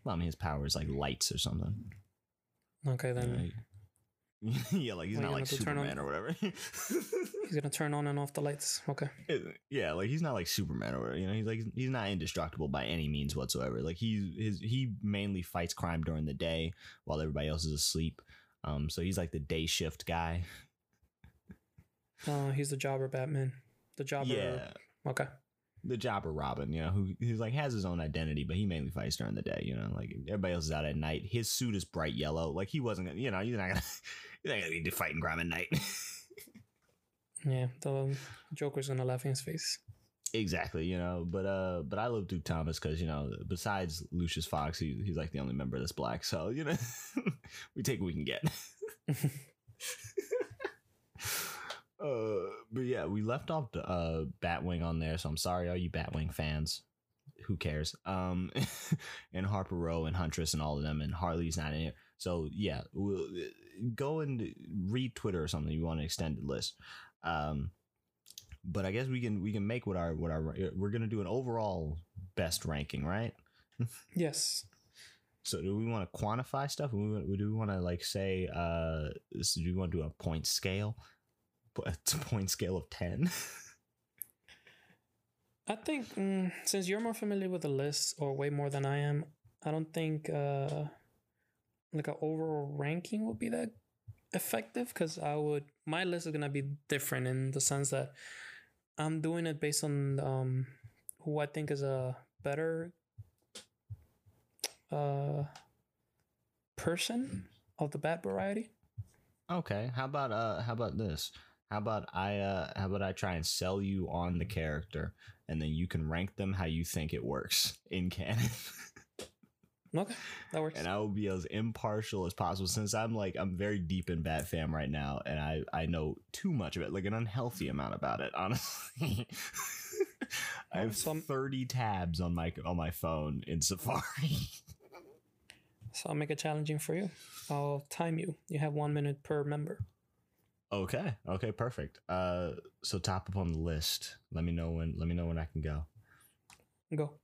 Well, I mean, his power is like lights or something. Okay, then Like- yeah, like he's What, not like have turn on- Superman or whatever. he's gonna turn on and off the lights. Okay. yeah, like he's not like Superman or whatever. You know, he's like he's not indestructible by any means whatsoever. Like he's his he mainly fights crime during the day while everybody else is asleep. Um, so he's like the day shift guy. Uh, he's the jobber Batman. The jobber. Yeah, Okay. the Jobber Robin, you know, who who's like has his own identity, but he mainly fights during the day. You know, like everybody else is out at night. His suit is bright yellow. Like he wasn't gonna, you know, he's not gonna, he's not gonna be fighting crime at night. Yeah, the Joker's gonna laugh in his face. exactly, you know. But uh, but I love Duke Thomas because you know, besides Lucius Fox, he, he's like the only member that's black. So you know, we take what we can get. Uh, but yeah, we left off the, uh Batwing on there, so I'm sorry, all you Batwing fans. Who cares? Um, and Harper Row and Huntress and all of them, and Harley's not in here. So yeah, we'll go and read Twitter or something. You want an extended list. Um, but I guess we can we can make what our what our we're gonna do an overall best ranking, right? Yes. So do we want to quantify stuff? Do we, do we want to like say uh, do we want to do a point scale? A point scale of ten. I think mm, since you're more familiar with the list or way more than I am, I don't think uh, like an overall ranking would be that effective because I would my list is gonna be different in the sense that I'm doing it based on um, who I think is a better uh, person of the bad variety. Okay. How about uh how about this? How about I uh how about I try and sell you on the character and then you can rank them how you think it works in canon. Okay, that works. and I will be as impartial as possible since I'm like I'm very deep in Bat Fam right now and I I know too much of it, like an unhealthy amount about it, honestly. I have Some- 30 tabs on my on my phone in Safari. So I'll make it challenging for you. I'll time you. You have one minute per member. Okay. Okay, perfect. Uh so top up on the list. Let me know when let me know when I can go. Go.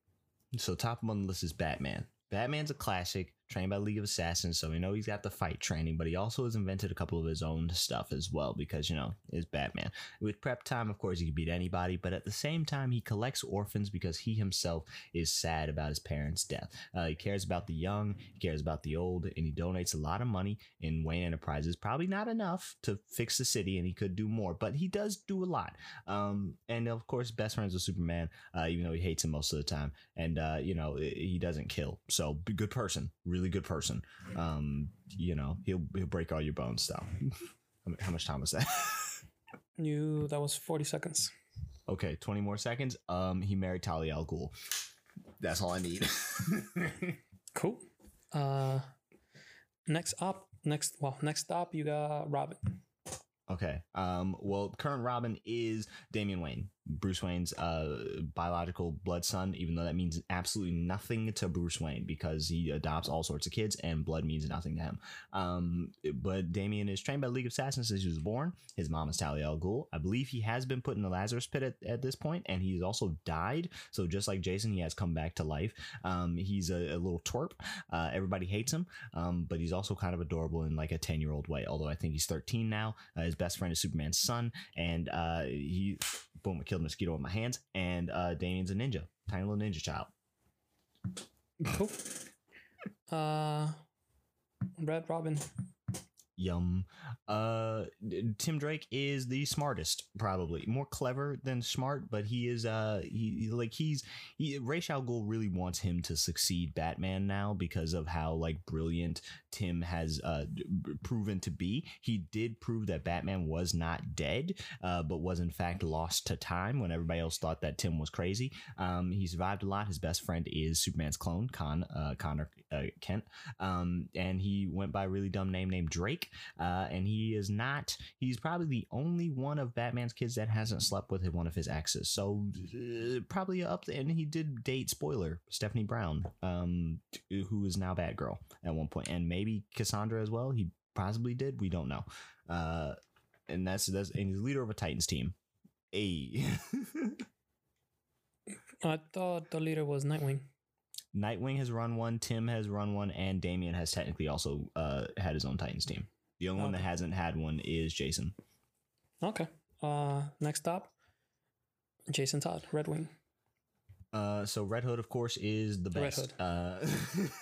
So top of on the list is Batman. Batman's a classic, trained by League of Assassins, so we know he's got the fight training, but he also has invented a couple of his own stuff as well because you know is Batman. With prep time, of course, he can beat anybody, but at the same time, he collects orphans because he himself is sad about his parents' death. Uh, he cares about the young, he cares about the old, and he donates a lot of money in Wayne Enterprises. Probably not enough to fix the city, and he could do more, but he does do a lot. Um, and of course, best friends with Superman, uh, even though he hates him most of the time and uh, you know he doesn't kill. So good person, good person. Um, you know he'll he'll break all your bones though. How much time was that? You that was 40 seconds. okay, twenty more seconds. Um, he married Talia al Ghul. That's all I need. Cool. Uh next up next well, next up you got Robin. Okay. Um, well, current Robin is Damian Wayne, Bruce Wayne's uh, biological blood son, even though that means absolutely nothing to Bruce Wayne because he adopts all sorts of kids and blood means nothing to him. Um, but Damian is trained by the League of Assassins since he was born. His mom is Talia al Ghul. I believe he has been put in the Lazarus pit at, at this point, and he's also died. So just like Jason, he has come back to life. Um, he's a, a little twerp. Uh, everybody hates him, um, but he's also kind of adorable in like a 10 year old way, although I think he's 13 now. Uh, his best friend is Superman's son, and uh, he, boom, I killed a mosquito with my hands, and uh, Damian's a ninja, tiny little ninja child. Cool. Uh Red Robin. Yum. Uh, Tim Drake is the smartest, probably more clever than smart, but he is. Uh, he like he's he. Ra's al Ghul really wants him to succeed Batman now because of how like brilliant Tim has uh proven to be. He did prove that Batman was not dead, uh, but was in fact lost to time when everybody else thought that Tim was crazy. Um, he survived a lot. His best friend is Superman's clone, Con uh, Connor uh, Kent, um, and he went by a really dumb name named Drake. Uh, and he is not. He's probably the only one of Batman's kids that hasn't slept with one of his exes. So uh, probably up. And he did date spoiler Stephanie Brown, um, who is now Batgirl at one point, and maybe Cassandra as well. He possibly did. We don't know. Uh, and that's that's and he's leader of a Titans team. A I thought the leader was Nightwing. Nightwing has run one, Tim has run one, and Damian has technically also uh, had his own Titans team. The only one that hasn't had one is Jason. Okay. Uh next up. Jason Todd, Red Wing. Uh, so Red Hood, of course, is the best. Uh,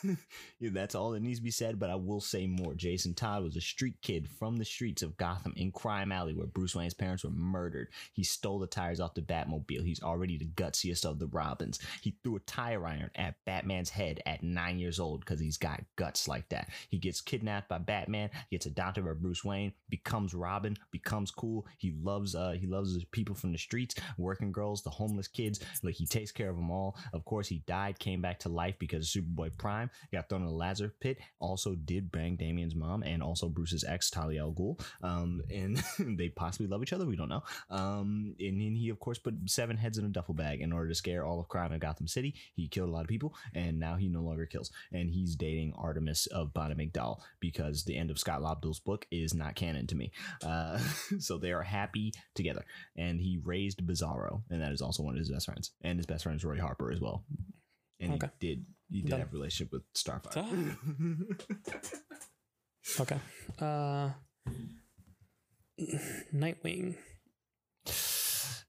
yeah, that's all that needs to be said. But I will say more. Jason Todd was a street kid from the streets of Gotham in Crime Alley, where Bruce Wayne's parents were murdered. He stole the tires off the Batmobile. He's already the gutsiest of the Robins. He threw a tire iron at Batman's head at nine years old because he's got guts like that. He gets kidnapped by Batman, gets adopted by Bruce Wayne, becomes Robin, becomes cool. He loves uh he loves the people from the streets, working girls, the homeless kids. Like he takes care of them all. Of course, he died, came back to life because Superboy Prime, got thrown in the Lazarus pit. Also, did bang Damian's mom and also Bruce's ex Talia al Ghul. Um, and they possibly love each other. We don't know. Um, and then he of course put seven heads in a duffel bag in order to scare all of crime in Gotham City. He killed a lot of people, and now he no longer kills. And he's dating Artemis of Bana-Mighdall because the end of Scott Lobdell's book is not canon to me. Uh, so they are happy together. And he raised Bizarro, and that is also one of his best friends. And his best friends Roy Harper as well. And Okay. he did he did Done. have a relationship with Starfire. Okay. Uh, Nightwing.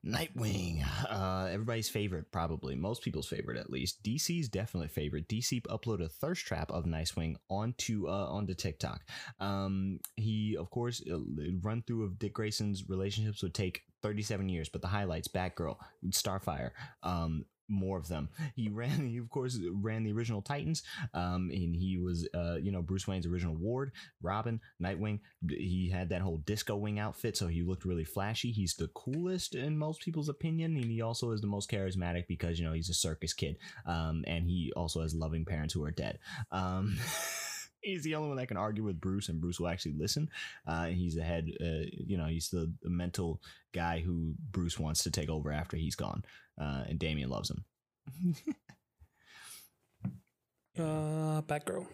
Nightwing, uh, everybody's favorite, probably most people's favorite at least. DC's definitely favorite. DC uploaded a thirst trap of Nightwing onto uh, onto TikTok. Um, he, of course, uh, run through of Dick Grayson's relationships would take 37 years, but the highlights: Batgirl, Starfire, um, more of them. He ran, he of course ran the original Titans, um, and he was, uh, you know, Bruce Wayne's original ward, Robin, Nightwing. He had that whole disco wing outfit, so he looked really flashy. He's the coolest in most people's opinion, and he also is the most charismatic because you know he's a circus kid, um, and he also has loving parents who are dead. Um, He's the only one that can argue with Bruce, and Bruce will actually listen. Uh, he's the head, uh, you know, he's the, the mental guy who Bruce wants to take over after he's gone. Uh, and Damian loves him. Uh, Batgirl.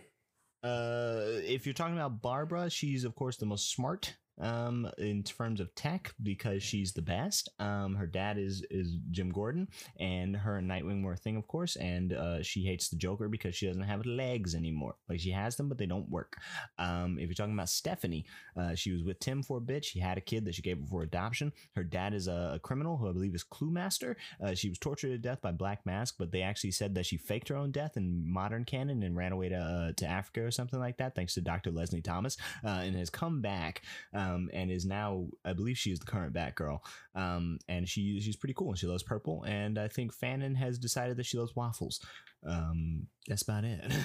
Uh, if you're talking about Barbara, she's of course the most smart um in terms of tech because she's the best. Um her dad is is jim gordon and her and nightwing were a thing of course and uh she hates the joker because she doesn't have legs anymore. Like she has them but they don't work. Um if you're talking about stephanie uh she was with tim for a bit. She had a kid that she gave for adoption. Her dad is a, a criminal who i believe is cluemaster. Uh, she was tortured to death by black mask but they actually said that she faked her own death in modern canon and ran away to uh, to africa or something like that thanks to dr leslie thomas uh, and has come back um, and is now, I believe she is the current Batgirl. Um, and she she's pretty cool and she loves purple. And I think fanon has decided that she loves waffles. Um, that's about it.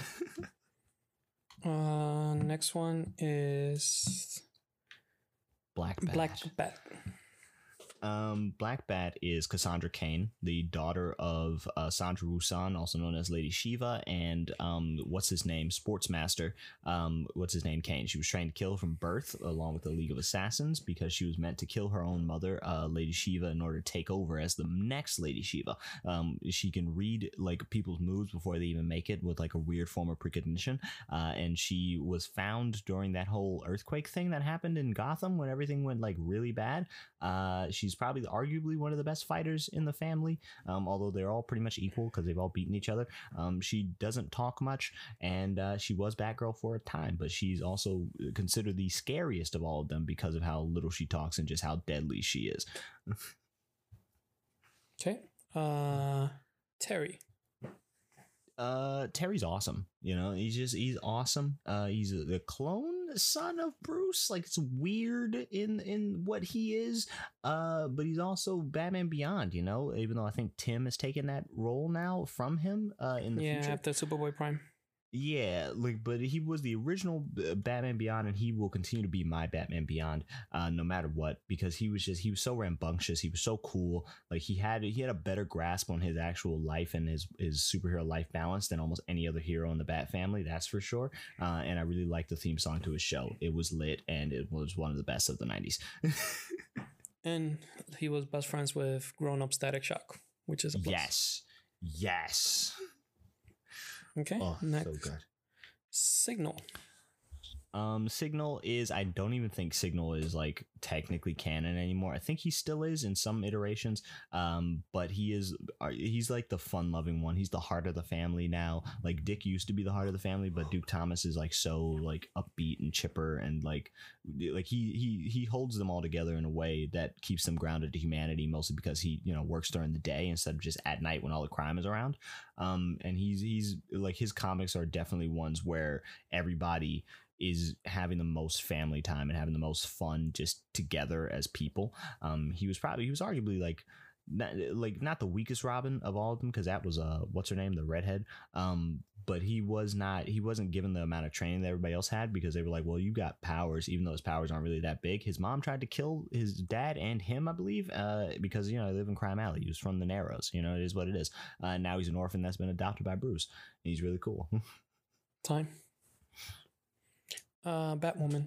Uh, next one is Black Bat. Black Bat. Um, Black Bat is Cassandra Cain, the daughter of uh, Sandra Wu-San, also known as Lady Shiva, and um, what's his name, Sportsmaster. Um, what's his name, Cain. She was trained to kill from birth, along with the League of Assassins, because she was meant to kill her own mother, uh, Lady Shiva, in order to take over as the next Lady Shiva. Um, she can read like people's moves before they even make it with like a weird form of precognition, uh, and she was found during that whole earthquake thing that happened in Gotham when everything went like really bad. Uh, probably arguably one of the best fighters in the family, um, although they're all pretty much equal because they've all beaten each other. Um, she doesn't talk much, and uh, she was Batgirl for a time, but she's also considered the scariest of all of them because of how little she talks and just how deadly she is. Okay. Uh, Terry. Uh terry's awesome you know? He's just he's awesome. Uh he's the clone son of bruce like it's weird in in what he is uh but he's also batman beyond you know? Even though i think tim has taken that role now from him uh in the Yeah, future. after Superboy Prime. Yeah, like, but he was the original uh, Batman Beyond, and he will continue to be my Batman Beyond, uh, no matter what, because he was just he was so rambunctious, he was so cool, like he had he had a better grasp on his actual life and his his superhero life balance than almost any other hero in the Bat family, that's for sure. Uh, and I really liked the theme song to his show; it was lit, and it was one of the best of the '90s. And he was best friends with grown up Static Shock, which is a plus. yes, yes. Okay. Oh, next. so good. Signal. Um, Signal is I don't even think Signal is like technically canon anymore. I think he still is in some iterations. Um, but he is uh, he's like the fun loving one. He's the heart of the family now. Like Dick used to be the heart of the family, but Duke Thomas is like so like upbeat and chipper and like like he he he holds them all together in a way that keeps them grounded to humanity. Mostly because he you know works during the day instead of just at night when all the crime is around. Um, and he's he's like his comics are definitely ones where everybody is having the most family time and having the most fun just together as people. Um, he was probably he was arguably like not, like not the weakest Robin of all of them because that was uh what's her name the redhead. Um, but he was not he wasn't given the amount of training that everybody else had because they were like, well, you got powers, even though his powers aren't really that big. His mom tried to kill his dad and him, I believe, uh, because you know they live in Crime Alley. He was from the Narrows. You know, it is what it is. Uh, now he's an orphan that's been adopted by Bruce. He's really cool. Time. Uh, Batwoman.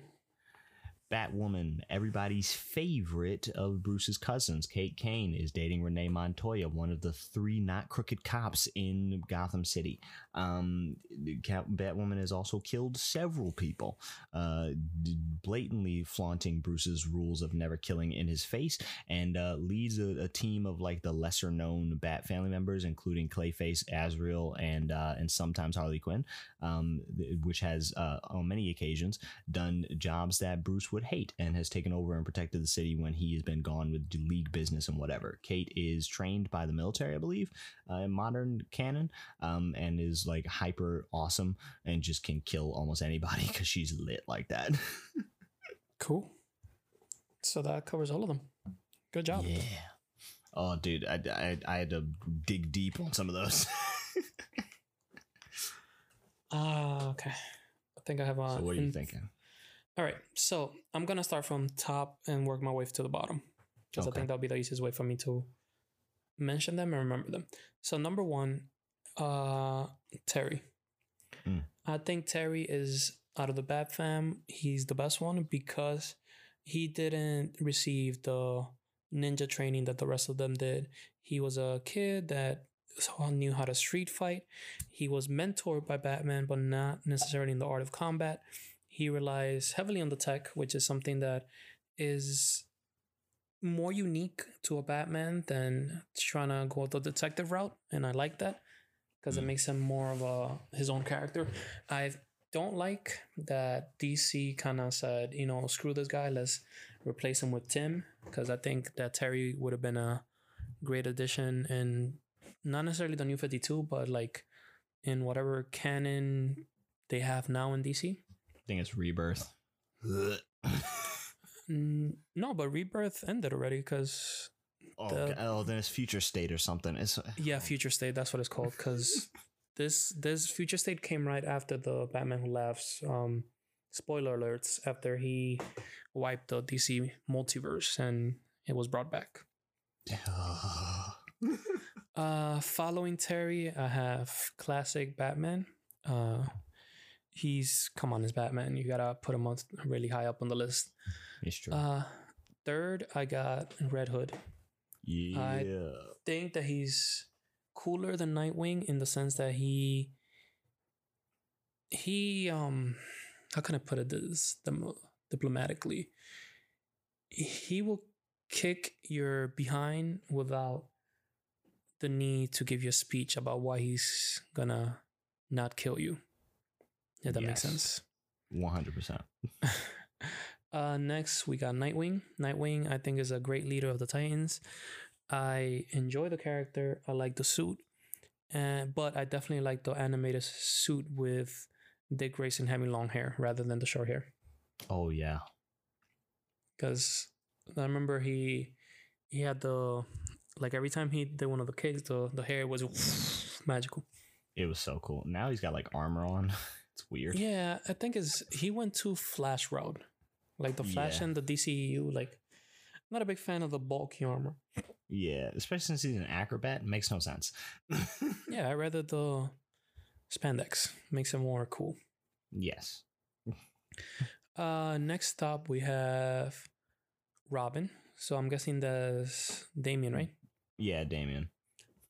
Batwoman, everybody's favorite of Bruce's cousins, Kate Kane, is dating Renee Montoya, one of the three not crooked cops in Gotham City. Um, Batwoman has also killed several people, uh, blatantly flaunting Bruce's rules of never killing in his face, and uh, leads a, a, team of like the lesser known Bat family members, including Clayface, Azrael, and uh, and sometimes Harley Quinn, um, which has uh, on many occasions done jobs that Bruce would hate and has taken over and protected the city when he has been gone with league business and whatever. Kate is trained by the military, I believe, uh, in modern canon, um, and is like hyper awesome and just can kill almost anybody because she's lit like that. cool. So that covers all of them. Good job. Yeah. Oh, dude, I, I, I had to dig deep on some of those. Ah, uh, okay. I think I have a. So what are you in- thinking? All right, so I'm gonna start from top and work my way to the bottom because okay. I think that'll be the easiest way for me to mention them and remember them. So number one, uh, Terry. Mm. I think Terry is out of the Bat fam. He's the best one because he didn't receive the ninja training that the rest of them did. He was a kid that knew how to street fight. He was mentored by Batman, but not necessarily in the art of combat he relies heavily on the tech, which is something that is more unique to a Batman than trying to go the detective route, and I like that because mm. it makes him more of a his own character. I don't like that DC kind of said, you know, screw this guy, let's replace him with Tim, because I think that Terry would have been a great addition and not necessarily the new 52, but like in whatever canon they have now in DC think it's Rebirth. no, but Rebirth ended already because. Oh, the, oh, then it's Future State or something. It's yeah, Future State. That's what it's called. Because this this Future State came right after the Batman Who Laughs. Um, spoiler alerts. After he wiped the DC multiverse and it was brought back. uh, following Terry, I have classic Batman. Uh, he's come on as Batman. You gotta put him on really high up on the list. It's true. Uh, third, I got Red Hood. Yeah. I think that he's cooler than Nightwing in the sense that he he um how can I put it this diplomatically? He will kick your behind without the need to give you a speech about why he's gonna not kill you. Yeah, that yes. makes sense. One hundred percent. Uh, next, we got Nightwing. Nightwing, I think, is a great leader of the Titans. I enjoy the character. I like the suit, uh, but I definitely like the animated suit with Dick Grayson having long hair rather than the short hair. Oh yeah, because I remember he he had the like every time he did one of the kicks, the the hair was magical. It was so cool. Now he's got like armor on. It's weird. Yeah, I think is he went to Flash route, like the Flash yeah. and the DCU. Like, I'm not a big fan of the bulky armor. Yeah, especially since he's an acrobat, it makes no sense. yeah, I rather the spandex makes it more cool. Yes. uh, next up we have Robin. So I'm guessing that's Damian, right? Yeah, Damian.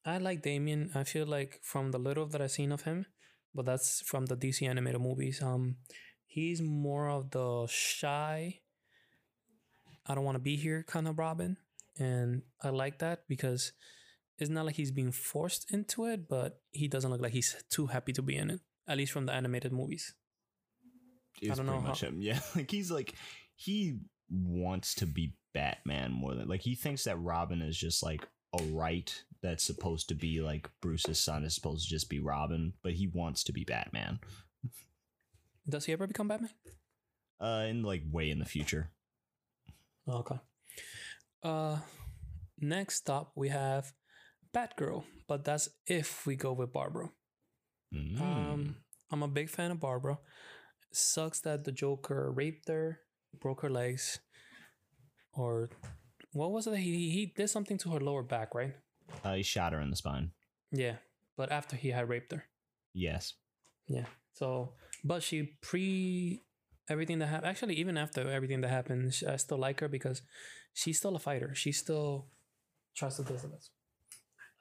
I like Damian. I feel like from the little that I've seen of him, but that's from the DC animated movies. Um, he's more of the shy, I don't want to be here kind of Robin. And I like that because it's not like he's being forced into it, but he doesn't look like he's too happy to be in it, at least from the animated movies. It's don't pretty know much how- him. Yeah, like he's like he wants to be Batman more than like he thinks that Robin is just like a right that's supposed to be like Bruce's son is supposed to just be Robin, but he wants to be Batman. Does he ever become Batman? Uh, in like way in the future. Okay. Uh, next up we have Batgirl, but that's if we go with Barbara. Mm. Um, I'm a big fan of Barbara. Sucks that the Joker raped her, broke her legs, or what was it? He he did something to her lower back, right? Uh, he shot her in the spine. Yeah, but after he had raped her. Yes. Yeah. So, but she pre everything that happened. Actually, even after everything that happened, I still like her because she's still a fighter. She still tries to do this.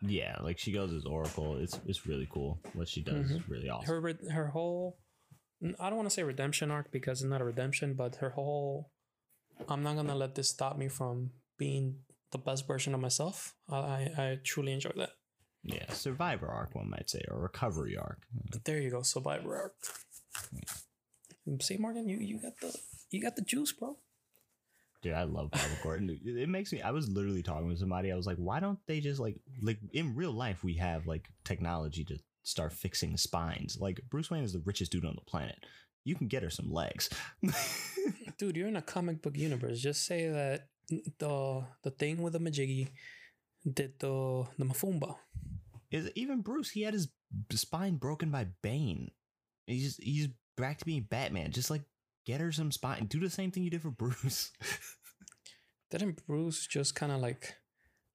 Yeah, like she goes as Oracle. It's it's really cool. What she does is really awesome. Her her whole I don't want to say redemption arc because it's not a redemption, but her whole I'm not gonna let this stop me from being the best version of myself. I I, truly enjoy that. yeah, survivor arc, one might say, or recovery arc. But there you go, survivor arc. See, Morgan, you you got the you got the juice, bro. Dude, I love Barbara Gordon. It it makes me. I was literally talking with somebody. I was like, why don't they just like like in real life we have like technology to start fixing spines. Like Bruce Wayne is the richest dude on the planet. You can get her some legs. Dude, you're in a comic book universe. Just say that the the thing with the Majiggy did the the Mafumba. is even Bruce? He had his spine broken by Bane. He's he's back to being Batman. Just like get her some spine. Do the same thing you did for Bruce. Didn't Bruce just kind of like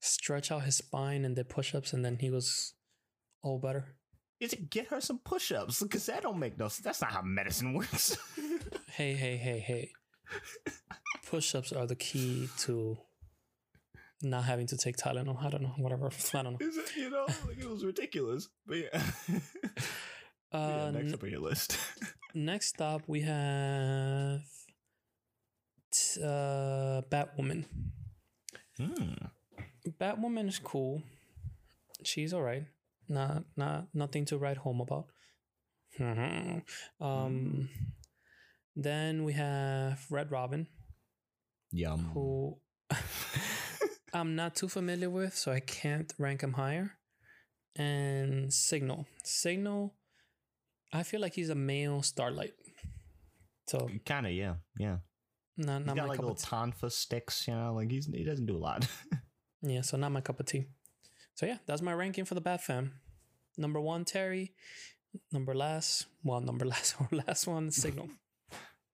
stretch out his spine and did push-ups and then he was all better? is it get her some push-ups? Because that don't make no. sense. That's not how medicine works. Hey, hey, hey, hey. Push-ups are the key to not having to take Tylenol. I don't know, whatever. I don't know. Is it? You know, like it was ridiculous. But yeah. Uh, yeah next n- up on your list. next up, we have t- uh, Batwoman. Hmm. Batwoman is cool. She's all right. Not not nothing to write home about. um, then we have Red Robin, Yum. who I'm not too familiar with, so I can't rank him higher. And Signal. Signal, I feel like he's a male Starlight. So Kind of, yeah, yeah. not He's not got my like little tonfa sticks, you know. Like he's he doesn't do a lot. Yeah, so not my cup of tea. So yeah, that's my ranking for the Bat Fam. Number one, Terry. Number last, well, number last or last one, Signal.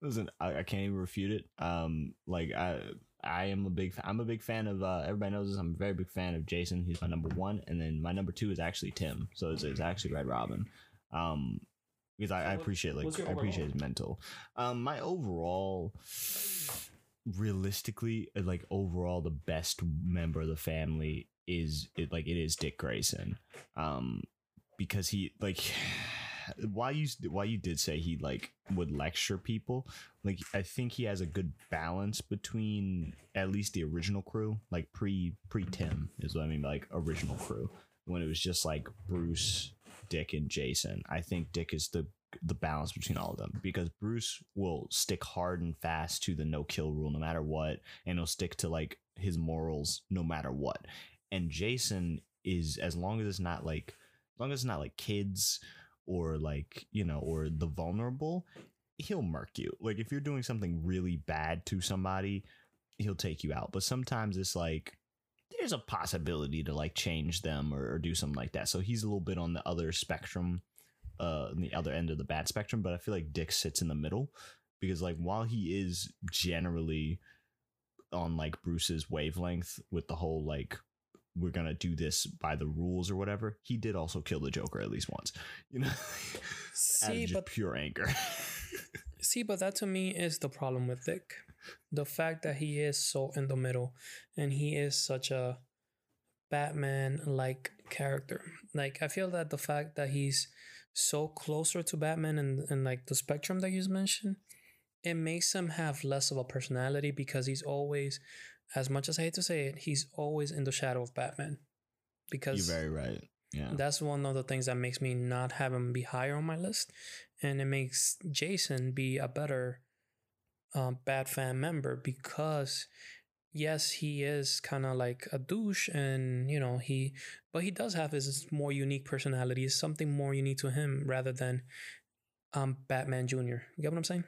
Listen, I, I can't even refute it. Um, like I, I am a big, I'm a big fan of. Uh, everybody knows this. I'm a very big fan of Jason. He's my number one, and then my number two is actually Tim. So it's, it's actually Red Robin. Um, because I, I appreciate like I appreciate his mental. Um, my overall, realistically, uh, like overall, the best member of the family is it like it is Dick Grayson. Um, because he like why you why you did say he like would lecture people like i think he has a good balance between at least the original crew like pre pre tim is what i mean like original crew. When it was just like bruce dick and jason i think dick is the the balance between all of them because bruce will stick hard and fast to the no kill rule no matter what and he'll stick to like his morals no matter what. And jason is as long as it's not like as long as it's not like kids or like you know or the vulnerable he'll murk you. Like if you're doing something really bad to somebody he'll take you out. But sometimes it's like there's a possibility to like change them or, or do something like that. So he's a little bit on the other spectrum uh on the other end of the bad spectrum but i feel like dick sits in the middle because like while he is generally on like bruce's wavelength with the whole like we're gonna do this by the rules or whatever. He did also kill the Joker at least once, you know, See, but pure anger. see, but that to me is the problem with Dick. The fact that he is so in the middle and he is such a Batman like character. Like I feel that the fact that he's so closer to Batman and, and like the spectrum that you mentioned, it makes him have less of a personality because he's always, as much as I hate to say it, he's always in the shadow of Batman. Because You're very right. Yeah. that's one of the things that makes me not have him be higher on my list, and it makes Jason be a better um, Bat fam member because yes, he is kind of like a douche, and you know he, but he does have his more unique personality. It's something more unique to him rather than um Batman Junior. You get what I'm saying?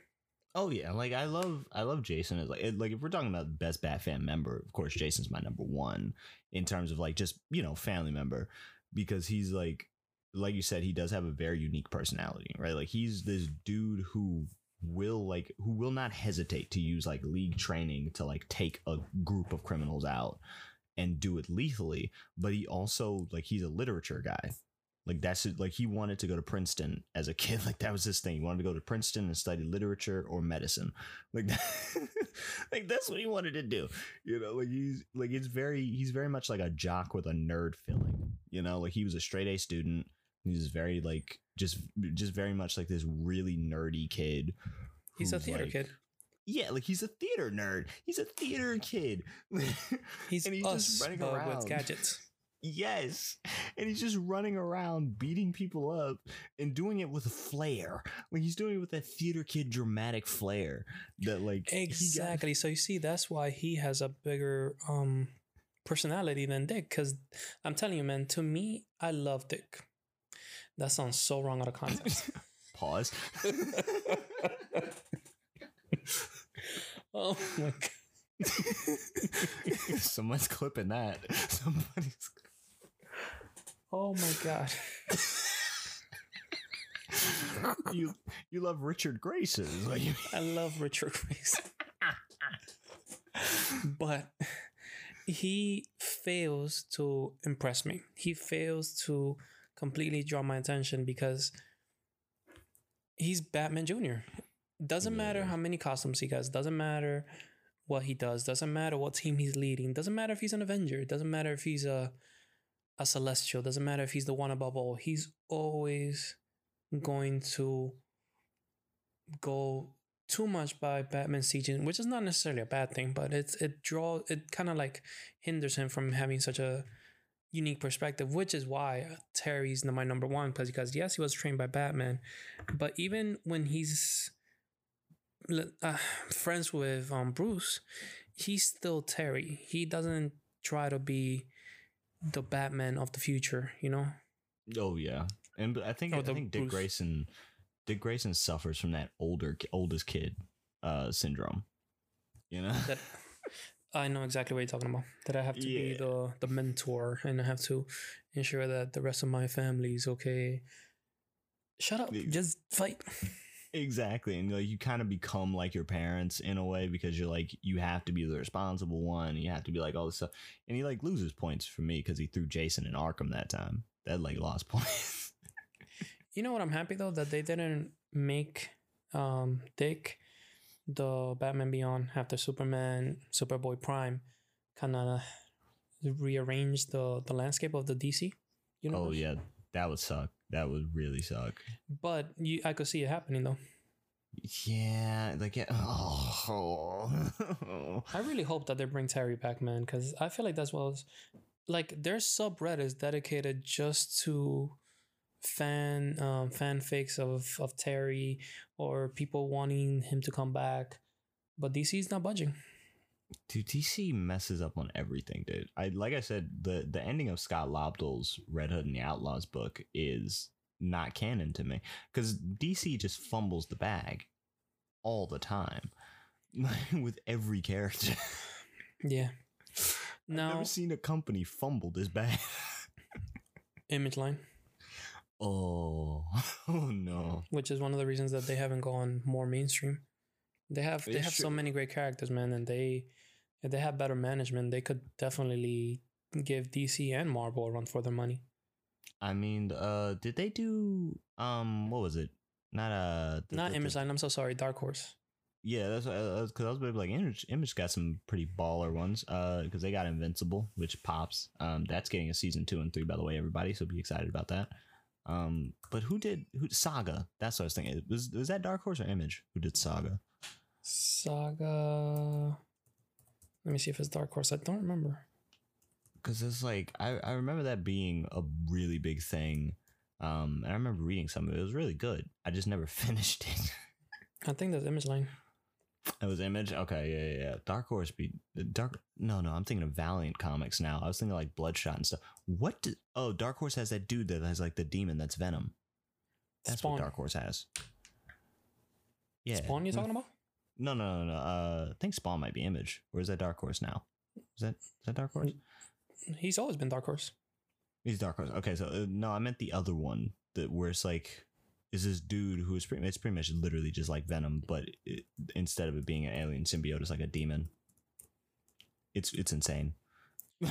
Oh yeah, like I love I love Jason as like it- like if we're talking about the best Bat fam member, of course Jason's my number one in terms of like just you know family member because he's like like you said he does have a very unique personality, right? Like he's this dude who will like who will not hesitate to use like league training to like take a group of criminals out and do it lethally, but he also like he's a literature guy. Like that's it- like he wanted to go to Princeton as a kid. Like that was his thing. He wanted to go to Princeton and study literature or medicine. Like that, like that's what he wanted to do. You know, like he's like it's very he's very much like a jock with a nerd feeling. You know, like he was a straight A student. He's very like just just very much like this really nerdy kid. He's a theater like- kid. Yeah, like he's a theater nerd. He's a theater kid. He's, and he's us, just running around. with gadgets. Yes. And he's just running around beating people up and doing it with a flair. Like he's doing it with that theater kid dramatic flair that like he got- Exactly. So you see, that's why he has a bigger um personality than Dick. Because I'm telling you, man, to me, I love Dick. That sounds so wrong out of context. pause. oh my god. Someone's clipping that. Somebody's Oh my god. you you love Richard you I love Richard Grace. but he fails to impress me. He fails to completely draw my attention because he's Batman Jr. Doesn't matter how many costumes he has, doesn't matter what he does, doesn't matter what team he's leading, doesn't matter if he's an Avenger, doesn't matter if he's a a celestial, doesn't matter if he's the one above all. He's always going to go too much by Batman's teaching, which is not necessarily a bad thing, but it's it draw it kind of like hinders him from having such a unique perspective, which is why Terry's my number one because because yes, he was trained by Batman, but even when he's uh, friends with um Bruce, he's still Terry. He doesn't try to be the Batman of the future, you know. Oh yeah. And I think Oh, I think Dick Bruce- Grayson Dick Grayson suffers from that older oldest kid uh syndrome. You know? that I know exactly what you're talking about. That I have to be the the mentor and I have to ensure that the rest of my family is okay. Shut up. Just fight. Exactly. And like you kind of become like your parents in a way because you're like you have to be the responsible one. You have to be like all this stuff. And he like loses points for me because he threw Jason in Arkham that time. That like lost points. You know what I'm happy though that they didn't make um Dick the Batman Beyond after Superman Superboy Prime kind of rearrange the the landscape of the DC You know. oh yeah. That would suck. That would really suck. But you I could see it happening though. Yeah, like yeah. Oh. I really hope that they bring Terry back, man, because I feel like that's what was, like there's subreddits dedicated just to fan um fanfics of of Terry or people wanting him to come back, but DC's not budging. Dude, DC messes up on everything, dude. I like I said, the the ending of Scott Lobdell's Red Hood and the Outlaws book is not canon to me because DC just fumbles the bag all the time with every character. Yeah. I've Now, never seen a company fumble this bad. Image Line, oh, oh no. which is one of the reasons that they haven't gone more mainstream. They have they It's have so many great characters, man, and they if they have better management, they could definitely give DC and Marvel a run for their money. I mean, uh, did they do um, what was it? Not uh, the- Not the- Image the- Line. I'm so sorry, Dark Horse. Yeah, that's because I was maybe like Image. Image got some pretty baller ones. Uh, because they got Invincible, which pops. Um, that's getting a season two and three, by the way, everybody. So be excited about that. Um, but who did who Saga? That's what I was thinking. Was was that Dark Horse or Image who did Saga? Saga. Let me see if it's Dark Horse. I don't remember. because it's like I, I remember that being a really big thing um and i remember reading some of it it was really good i just never finished it I think that's Image Line. it was image okay yeah yeah, yeah. dark horse be dark no no i'm thinking of valiant comics now i was thinking like bloodshot and stuff what did, oh dark horse has that dude that has like the demon that's venom that's Spawn. what dark horse has yeah Spawn you talking about? No no no no uh i think spawn might be image or is that dark horse now is that is that dark horse He's always been Dark Horse. He's Dark Horse. Okay, so uh, no, I meant the other one that where it's like is this dude who is pretty. It's pretty much literally just like Venom, but it, instead of it being an alien symbiote, it's like a demon. It's it's insane.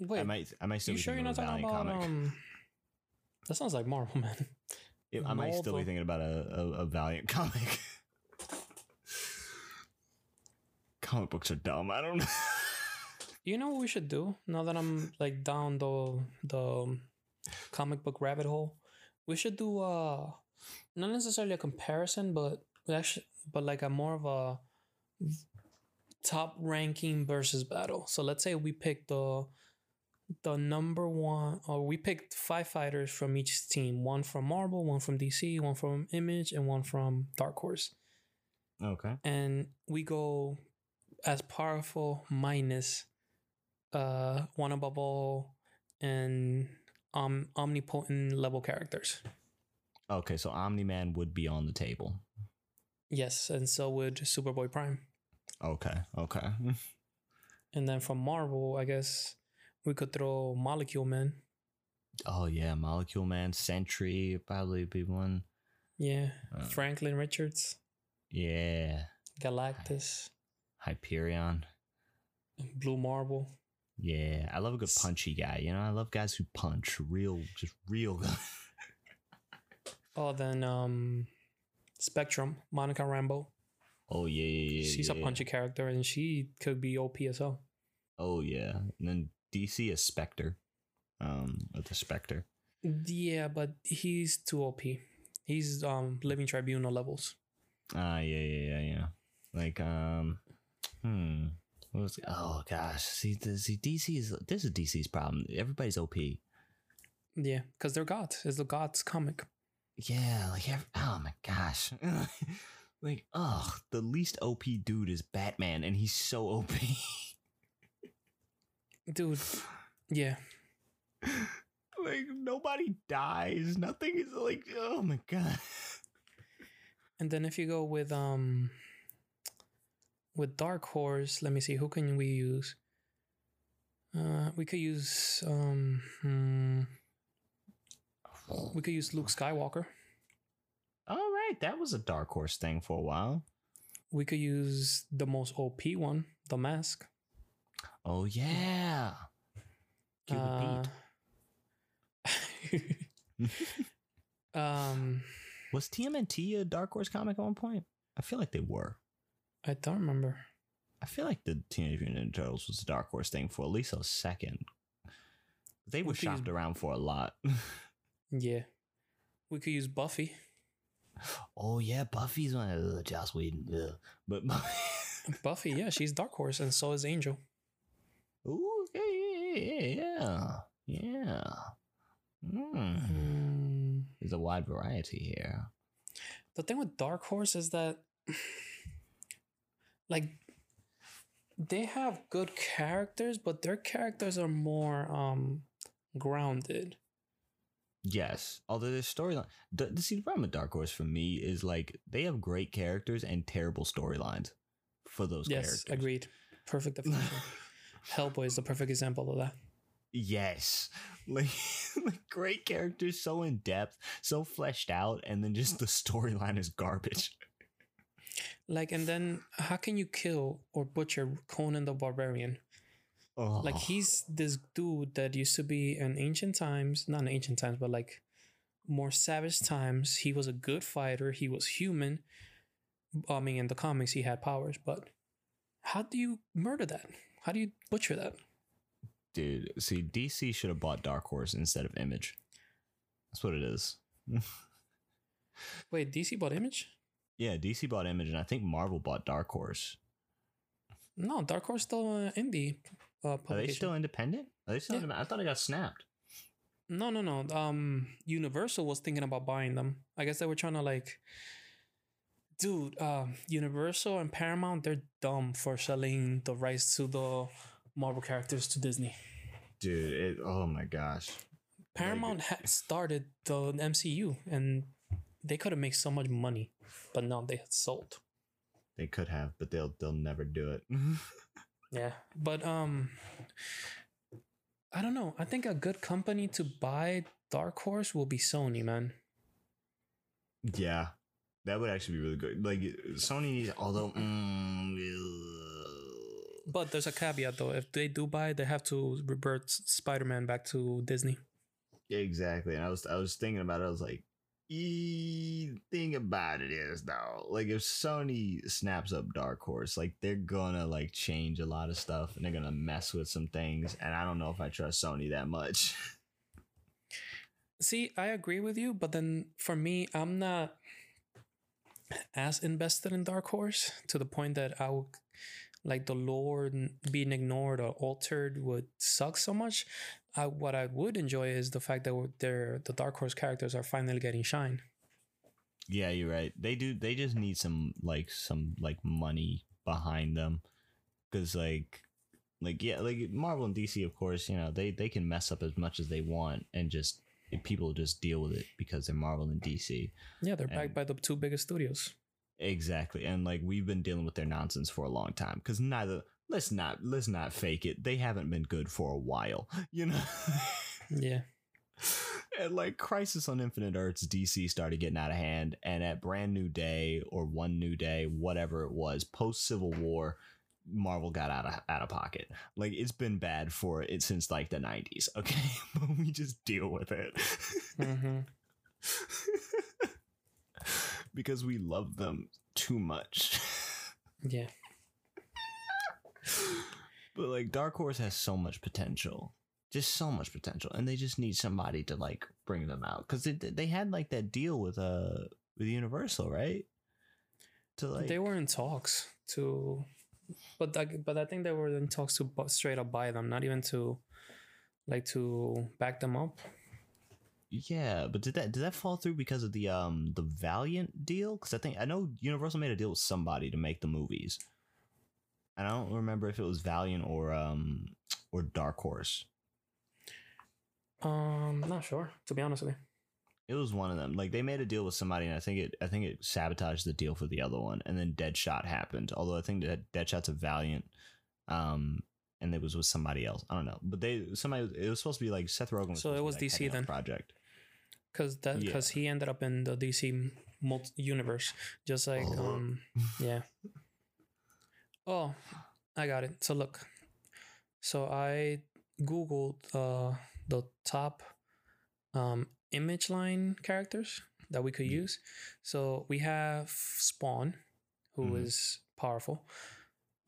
Wait, I might I might still you be sure you're not a talking Valiant about comic. um? That sounds like Marvel, man. Yeah, I might still be thinking about a, a, a Valiant comic. Comic books are dumb. I don't know. You know what we should do now that I'm like down the the comic book rabbit hole? We should do uh not necessarily a comparison, but we actually but like a more of a top ranking versus battle. So let's say we pick the the number one or we picked five fighters from each team, one from Marvel, one from DC, one from Image, and one from Dark Horse. okay. And we go as powerful minus uh one above all and um omnipotent level characters. Okay, so Omni Man would be on the table. Yes, and so would Superboy Prime. Okay. Okay. And then from Marvel, I guess we could throw Molecule Man. Oh yeah, Molecule Man, Sentry probably be one. Yeah. Uh. Franklin Richards, Yeah, Galactus, Hyperion. Blue Marble. Yeah, I love a good punchy guy. You know, I love guys who punch. Real, just real. Oh, then um Spectrum, Monica Rambo. oh yeah, yeah, yeah. She's a yeah. punchy character and she could be OP as well. Oh yeah, and then DC is Spectre. Um, with the Spectre. Yeah, but he's too OP. He's um living tribunal levels. Ah, yeah, yeah, yeah, yeah. Like, um, hmm. Oh gosh, see, the, see, DC is this is DC's problem. Everybody's OP. Yeah, because they're gods. It's the gods comic. Yeah, like oh my gosh, like oh, the least OP dude is Batman, and he's so OP. Dude, yeah. like nobody dies. Nothing is like oh my god. And then if you go with um with Dark Horse, let me see, who can we use? Uh we could use um hmm, we could use Luke Skywalker. All right, that was a dark horse thing for a while. We could use the most OP one, the mask. Oh yeah, Uh, um Was TMNT a dark horse comic at one point? I feel like they were. I don't remember. I feel like the Teenage Mutant Ninja Turtles was a dark horse thing for at least a second. They were We could use- shopped around for a lot. Yeah. We could use Buffy. oh yeah, Buffy's one. of Ugh, Joss Whedon. Ugh. But Buffy, yeah, she's Dark Horse, and so is Angel. ooh, yeah, yeah, yeah, yeah. Mm. Mm. There's a wide variety here. the thing with Dark Horse is that like they have good characters, but their characters are more um grounded. Yes, although their storyline, the, the see the problem with Dark Horse for me is like they have great characters and terrible storylines for those yes, characters. agreed. Perfect definition. Hellboy is the perfect example of that. Yes, like, like great characters, so in depth, so fleshed out, and then just the storyline is garbage. Like, and then how can you kill or butcher Conan the Barbarian? Oh, Like, he's this dude that used to be in ancient times, not in ancient times, but like more savage times. He was a good fighter. He was human. I mean, in the comics, he had powers, but how do you murder that? How do you butcher that? dude. See, DC should have bought Dark Horse instead of Image. That's what it is. Wait, DC bought Image? Yeah, DC bought Image, and I think Marvel bought Dark Horse. No, Dark Horse is still uh, indie uh, Are they still independent? Are they still? Yeah. independent? I thought it got snapped. No, no, no. Um, Universal was thinking about buying them. I guess they were trying to like, dude. Uh, Universal and Paramount, they're dumb for selling the rights to the Marvel characters to Disney. Dude, it, oh my gosh. Paramount had started the MCU, and they could have made so much money, but no, they had sold. They could have, but they'll they'll never do it. Yeah, but um, I don't know. I think a good company to buy Dark Horse will be Sony, man. yeah, that would actually be really good. Like Sony needs, although. Mm, But there's a caveat though. If they do buy, they have to revert Spider Man back to Disney. Exactly. And I was I was thinking about it. I was like, e thing about it is though, like if Sony snaps up Dark Horse, like they're gonna like change a lot of stuff and they're gonna mess with some things. And I don't know if I trust Sony that much. See, I agree with you, but then for me, I'm not as invested in Dark Horse to the point that I would like the lore being ignored or altered would suck so much. I, what I would enjoy is the fact that they're, the Dark Horse characters are finally getting shine. yeah, you're right. They do. They just need some like some like money behind them, because like. Like yeah, like Marvel and DC, of course, you know they they can mess up as much as they want, and just people just deal with it because they're Marvel and DC. Yeah, they're backed by the two biggest studios. Exactly. And like we've been dealing with their nonsense for a long time cuz neither let's not let's not fake it. They haven't been good for a while, you know. Yeah. and like Crisis on Infinite Earths DC started getting out of hand and at Brand New Day or One New Day, whatever it was, post Civil War Marvel got out of out of pocket. Like it's been bad for it since like the 90s, okay? but we just deal with it. hmm because we love them too much. Yeah. but like Dark Horse has so much potential, just so much potential, and they just need somebody to like bring them out because they they had like that deal with uh with Universal, right? To like they were in talks to, but I, but I think they were in talks to straight up buy them, not even to, like to back them up. yeah, but did that did that fall through because of the um the Valiant deal? Because I think I know Universal made a deal with somebody to make the movies, and I don't remember if it was Valiant or um or Dark Horse. Um, not sure to be honest with you. It was one of them. Like they made a deal with somebody, and I think it I think it sabotaged the deal for the other one, and then Deadshot happened. Although I think that Deadshot's a Valiant, um, and it was with somebody else. I don't know, but they somebody it was supposed to be like Seth Rogen. Was So it supposed to be, was like, DC then? project. because that Yeah. because he ended up in the DC multi- universe, just like Oh. um yeah. Oh, I got it. So look, so I googled uh the top um image line characters that we could Mm. use. So we have Spawn, who is Mhm. powerful.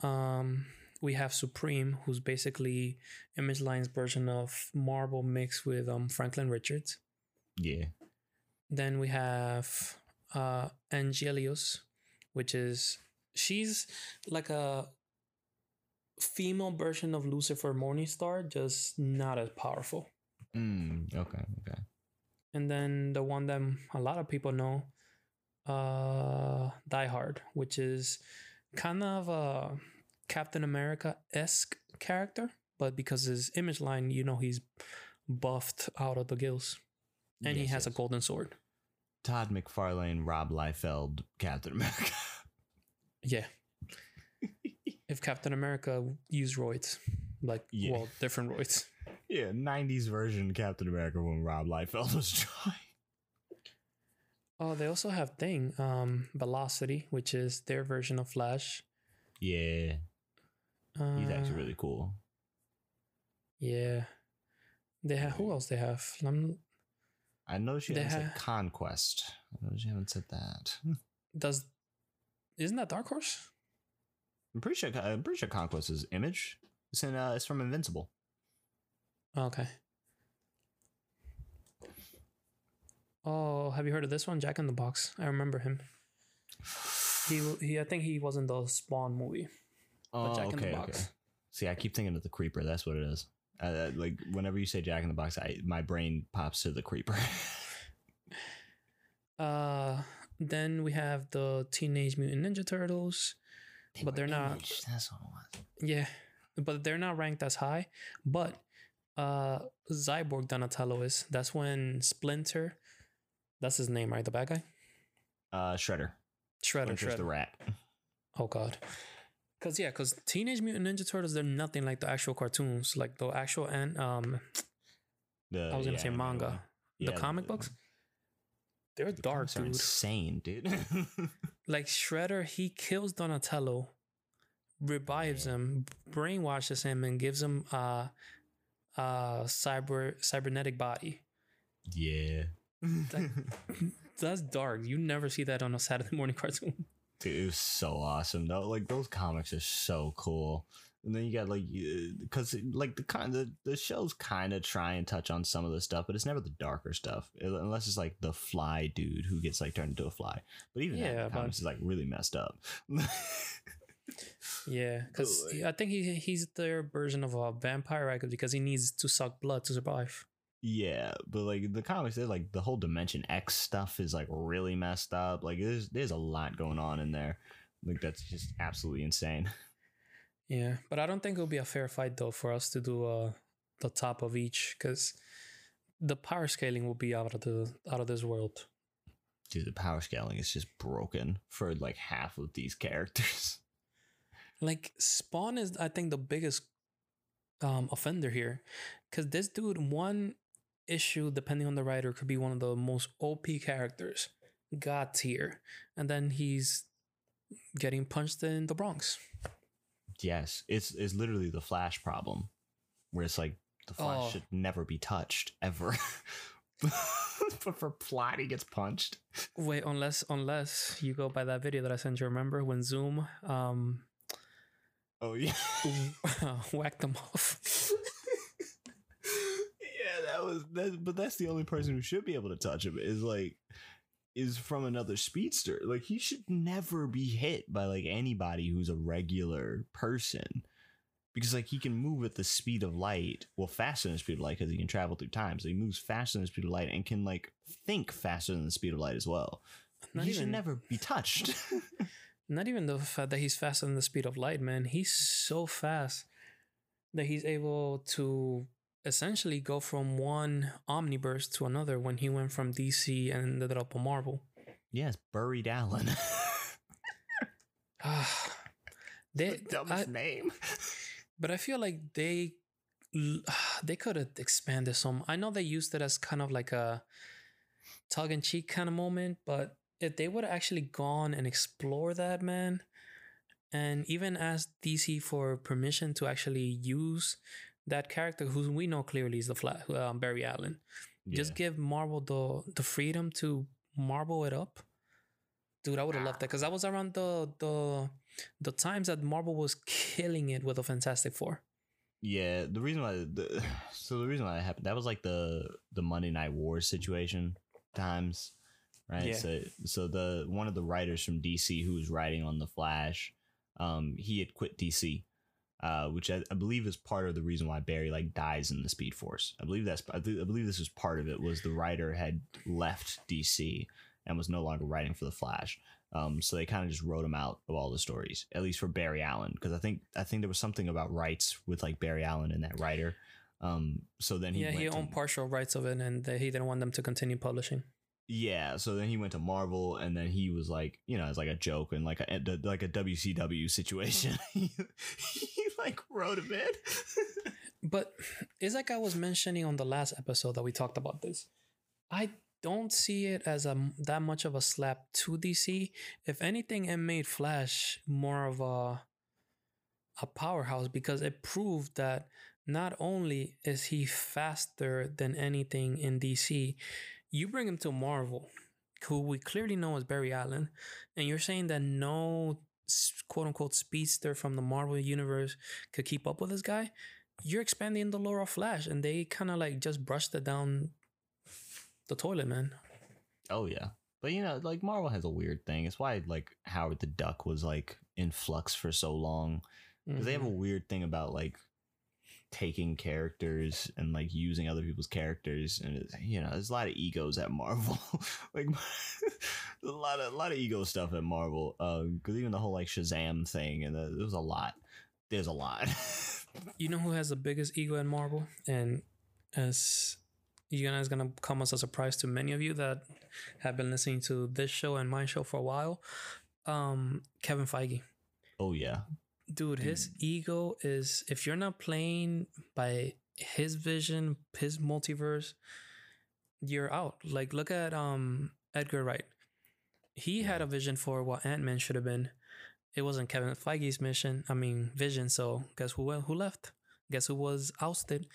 Um, we have Supreme, who's basically Image Line's version of Marvel mixed with um Franklin Richards. Yeah, Then we have uh Angelios, which is she's like a female version of Lucifer Morningstar, just not as powerful. mm, okay, okay. And then the one that a lot of people know, uh Die Hard, which is kind of a Captain America esque character, but because his image line, you know, he's buffed out of the gills. And he Yes, has a golden sword. Todd McFarlane, Rob Liefeld, Captain America. Yeah. if Captain America used roids, like Yeah. well, different roids. yeah, '90s version Captain America when Rob Liefeld was trying. Oh, they also have thing, um, Velocity, which is their version of Flash. Yeah, Uh, he's actually really cool. Yeah. They have who else they have? Lem- I know she hasn't said conquest. I know she haven't said that. Does isn't that Dark Horse? I'm pretty sure. I'm pretty sure conquest is image. It's in. Uh, it's from Invincible. Okay. Oh, have you heard of this one? Jack in the Box. I remember him. He, he I think he was in the Spawn movie. Oh, Jack in the okay, Box. okay. See, I keep thinking of the creeper. That's what it is. Uh, uh, like whenever you say Jack in the Box, I my brain pops to the creeper. Uh, then we have the Teenage Mutant Ninja Turtles. But they're not- That's what it was. Yeah, but they're not ranked as high. But uh, Cyborg Donatello is. That's when Splinter. That's his name, right? The bad guy. Uh, Shredder. Shredder. Splinter's Shredder. the rat. Oh God. Cause yeah, cause Teenage Mutant Ninja Turtles, they're nothing like the actual cartoons, like the actual and um The, I was gonna yeah, say manga. one. the Yeah, comic books. They're the dark, dude. insane, dude. Like Shredder, he kills Donatello, revives him, brainwashes him, and gives him a uh cyber cybernetic body. yeah. That's dark. You never see that on a Saturday morning cartoon. Dude, it was so awesome though. Like those comics are so cool. And then you got like, because like the kind the the shows kind of try and touch on some of the stuff, but it's never the darker stuff, uh, unless it's like the fly dude who gets like turned into a fly. But even that Yeah, the but- comics is like really messed up. Yeah, because I think he he's their version of a vampire, right? 'Cause- Because he needs to suck blood to survive. yeah, but like the comics, they're like the whole Dimension X stuff is like really messed up. Like there's there's a lot going on in there. Like that's just absolutely insane. Yeah, but I don't think it'll be a fair fight though for us to do uh the top of each because the power scaling will be out of the out of this world. Dude, the power scaling is just broken for like half of these characters. Like Spawn is, I think, the biggest um offender here because this dude one issue depending on the writer could be one of the most OP characters, god tier, and then he's getting punched in the Bronx. Yes, it's it's literally the Flash problem, where it's like the Flash Oh. should never be touched ever. but for plot, he gets punched. Wait, unless unless you go by that video that I sent you, remember when Zoom um Oh yeah, whacked them off. yeah, that was that. But that's the only person who should be able to touch him. Is like is from another speedster. Like he should never be hit by like anybody who's a regular person. Because like he can move at the speed of light, well, faster than the speed of light because he can travel through time. So he moves faster than the speed of light and can like think faster than the speed of light as well. Not he even should never be touched. not even the fact that he's faster than the speed of light, man. He's so fast that he's able to essentially go from one omniverse to another when he went from DC and ended up on Marvel. yes, Buried Alien. Ah, they, dumbest I- name. but I feel like they they could have expanded some. I know they used it as kind of like a tug in cheek kind of moment, but if they would have actually gone and explore that, man, and even asked DC for permission to actually use that character, who we know clearly is the Flash, um, Barry Allen, just Yeah. give Marvel the the freedom to marble it up. Dude, I would have loved that because that was around the the the times that Marvel was killing it with the Fantastic Four. Yeah, the reason why the so the reason why that happened that was like the the Monday Night Wars situation times, right? Yeah. So so the one of the writers from DC who was writing on the Flash, um, he had quit DC, uh, which I, I believe is part of the reason why Barry like dies in the Speed Force. I believe that's I, th- I believe this was part of it was the writer had left DC and was no longer writing for the Flash. Um, so they kind of just wrote him out of all the stories, at least for Barry Allen, because I think I think there was something about rights with like Barry Allen and that writer. Um, so then he yeah, he went to- owned partial rights of it, and they, he didn't want them to continue publishing. yeah, so then he went to Marvel, and then he was like, you know, it's like a joke and like a like a WCW situation. like wrote him in. But it's like I was mentioning on the last episode that we talked about this. I don't see it as a that much of a slap to DC. If anything, it made Flash more of a a powerhouse because it proved that not only is he faster than anything in DC, you bring him to Marvel, who we clearly know is Barry Allen, and you're saying that no quote unquote speedster from the Marvel universe could keep up with this guy you're expanding the lore of Flash, and they kind of like just brushed it down the toilet, man. oh yeah, But you know, like Marvel has a weird thing. It's why like Howard the Duck was like in flux for so long because they have a Mhm. weird thing about like taking characters and like using other people's characters and you know there's a lot of egos at marvel like a lot of a lot of ego stuff at marvel because even the whole like shazam thing and the, there was a lot there's a lot You know who has the biggest ego in Marvel, and as you know, is gonna come as a surprise to many of you that have been listening to this show and my show for a while. Um, Kevin Feige. oh yeah dude his ego is if you're not playing by his vision his multiverse you're out. Like look at um edgar wright. He had a vision for what ant-man should have been. It wasn't kevin feige's mission i mean vision so guess who who left? Guess who was ousted?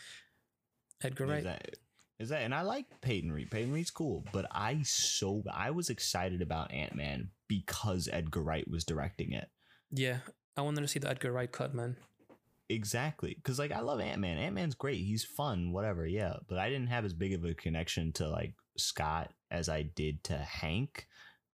Edgar is wright. that is that and i like peyton reed. Peyton reed's cool but i so i was excited about ant-man because edgar wright was directing it. Yeah i wanted to see the edgar wright cut man Exactly. Because, like, I love Ant Man. Ant Man's great. He's fun, whatever. Yeah. But I didn't have as big of a connection to, like, Scott as I did to Hank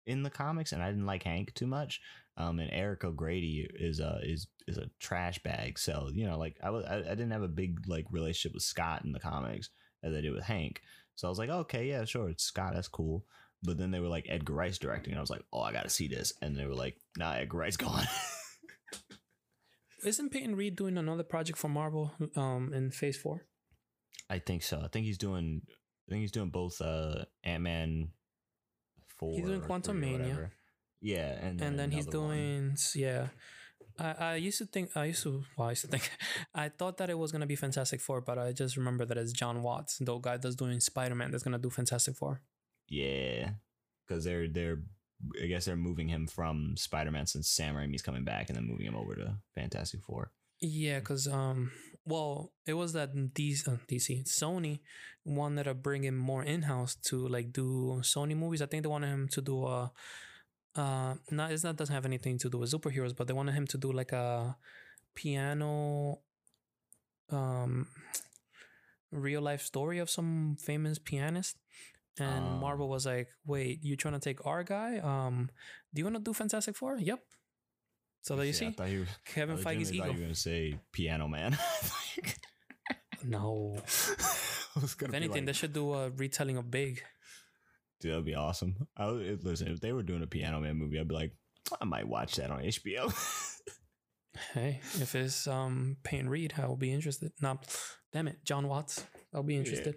in the comics. And I didn't like Hank too much. Um, and Eric O'Grady is a is is a trash bag. So you know, like I was, I, I didn't have a big like relationship with Scott in the comics as I did with Hank. So I was like, okay, yeah, sure, it's Scott, that's cool. But then they were like Edgar Wright's directing, and I was like, oh, I got to see this. And they were like, nah, Edgar Wright's gone. isn't peyton reed doing another project for marvel um in phase four I think so. I think he's doing. I think he's doing both. Uh, Ant Man. Four. He's doing Quantumania. Yeah, and and then he's another one. doing yeah I, I used to think I used to well I used to think I thought that it was gonna be Fantastic Four, but I just remember that it's Jon Watts, the guy that's doing Spider Man that's gonna do Fantastic Four. Yeah, because they're they're. I guess they're moving him from Spider Man since Sam Raimi's coming back, and then moving him over to Fantastic Four. Yeah, because um, well, it was that DC, uh, DC Sony wanted to bring him more in house to like do Sony movies. I think they wanted him to do a, uh, not it's not doesn't have anything to do with superheroes, but they wanted him to do like a piano, um, real life story of some famous pianist. And Oh. Marvel was like, "Wait, you trying to take our guy? Um, do you want to do Fantastic Four? Yep." So there you I see, you were- Kevin I Feige's thought ego. you were gonna say Piano Man. No. I was gonna If anything, like, they should do a retelling of Big. Dude, that'd be awesome. I would listen if they were doing a Piano Man movie. I'd be like, I might watch that on HBO. Hey, if it's um Payne Reed, I will be interested. No, damn it, Jon Watts. I'll be interested.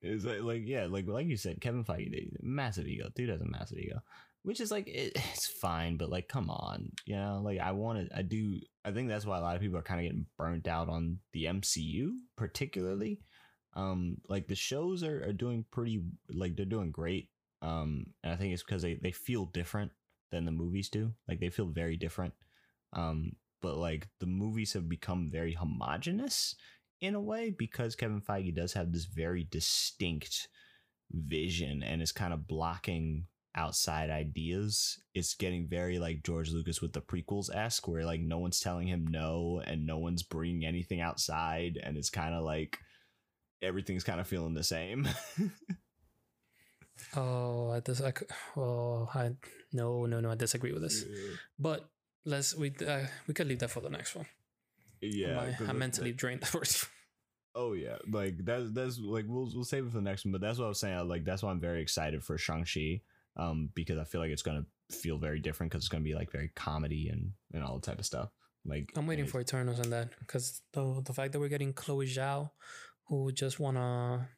It's like, like yeah, like like you said, Kevin Feige, massive ego. Dude has a massive ego, which is like it, it's fine, but like come on, you know, like I want to, I do, I think that's why a lot of people are kind of getting burnt out on the MCU, particularly. Um, like the shows are, are doing pretty, like they're doing great. Um, and I think it's because they they feel different than the movies do. Like they feel very different. Um, but like the movies have become very homogenous in a way because Kevin Feige does have this very distinct vision and is kind of blocking outside ideas. It's getting very like George Lucas with the prequels esque, where like no one's telling him no and no one's bringing anything outside, and it's kind of like everything's kind of feeling the same. Oh, I dis- I, oh, I no, no, no. I disagree with this. But let's we uh, we could leave that for the next one. Yeah, I'm, 'cause I'm that- mentally drained first. Oh yeah, like that's that's like we'll we'll save it for the next one. But that's what I was saying. I, Like that's why I'm very excited for Shang Chi, um, because I feel like it's gonna feel very different because it's gonna be like very comedy and and all the type of stuff. Like I'm waiting for Eternals and that because the the fact that we're getting Chloe Zhao, who just won a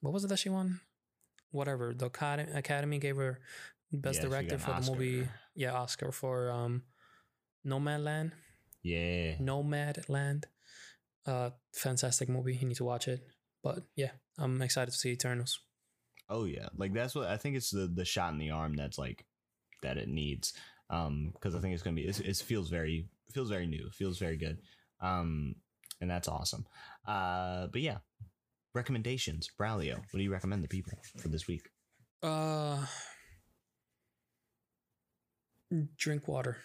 what was it that she won? Whatever the Academy Academy gave her best Yeah, director for the movie. Yeah, Oscar for um, Nomadland. Yeah, Nomad Land. Uh, fantastic movie. You need to watch it. But yeah, I'm excited to see Eternals. Oh yeah, like that's what I think. It's the the shot in the arm that's like that it needs. Um, because I think it's gonna be it's, it feels very feels very new, feels very good. Um, and that's awesome. Uh, but yeah, recommendations. Braulio, what do you recommend the people for this week? Uh, drink water.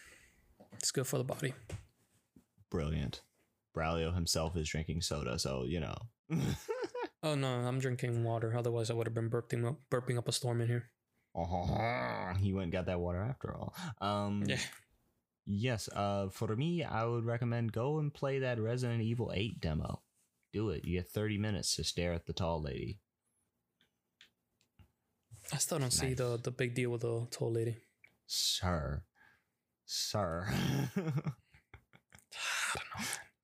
It's good for the body. Brilliant. Braulio himself is drinking soda, so you know. Oh no, I'm drinking water. Otherwise, I would have been burping up, burping up a storm in here. Oh, he went and got that water after all. Um, Yeah. Yes. Uh, for me, I would recommend go and play that Resident Evil 8 demo. Do it. You get 30 minutes to stare at the tall lady. I still don't see the the big deal with the tall lady. Sir. Sir.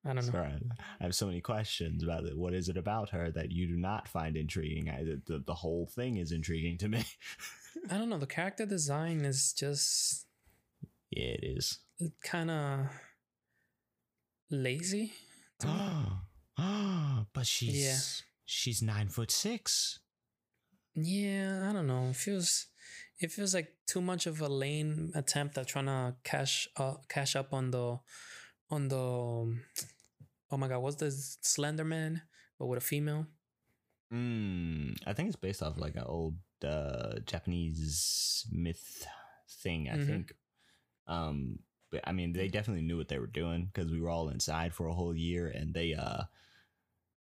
I don't know. I don't know. I have so many questions about it. What is it about her that you do not find intriguing? I, the, the, whole thing is intriguing to me. I don't know. The character design is just yeah, it is. kind of lazy. but she's she's nine foot six. Yeah, I don't know. It feels it feels like too much of a lame attempt at trying to cash uh, cash up on the on the oh my god, what's the Slender Man but with a female? Mm, I think it's based off like an old uh, Japanese myth thing. I Mhm. think. Um, but I mean, they definitely knew what they were doing because we were all inside for a whole year, and they uh,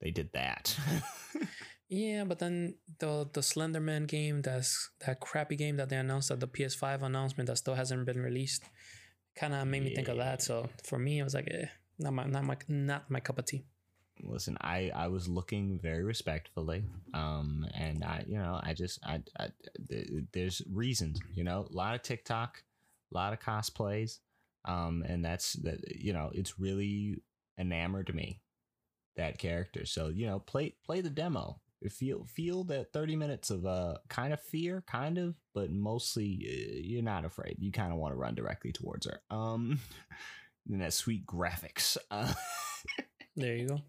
they did that. Yeah, but then the the Slender Man game, that's that crappy game that they announced at the PS5 announcement that still hasn't been released, kind of made me think of that. So for me, it was like, eh, not my not my not my cup of tea. Listen, I I was looking very respectfully, um, and I you know I just I, I th- there's reasons, you know, a lot of TikTok, a lot of cosplays, um, and that's that you know it's really enamored me that character. So you know, play play the demo. Feel feel that thirty minutes of uh kind of fear, kind of, but mostly uh, you're not afraid. You kind of want to run directly towards her. Um, and that sweet graphics. Uh, There you go.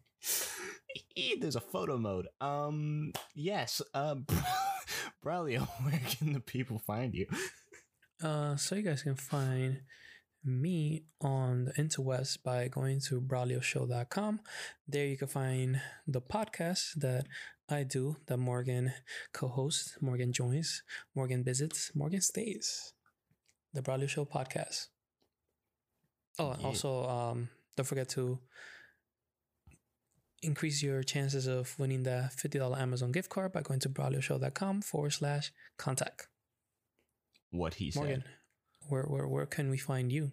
There's a photo mode. Um, yes. Uh, Braulio, where can the people find you? Uh, so you guys can find me on the interwebs by going to braulioshow.com. There you can find the podcast that I do, that Morgan co-hosts, Morgan joins, Morgan visits, Morgan stays. The Braulio Show podcast. Oh, and Yeah. also um, don't forget to increase your chances of winning the $50 Amazon gift card by going to braulioshow.com forward slash contact. What he Morgan, said. where, where where can we find you?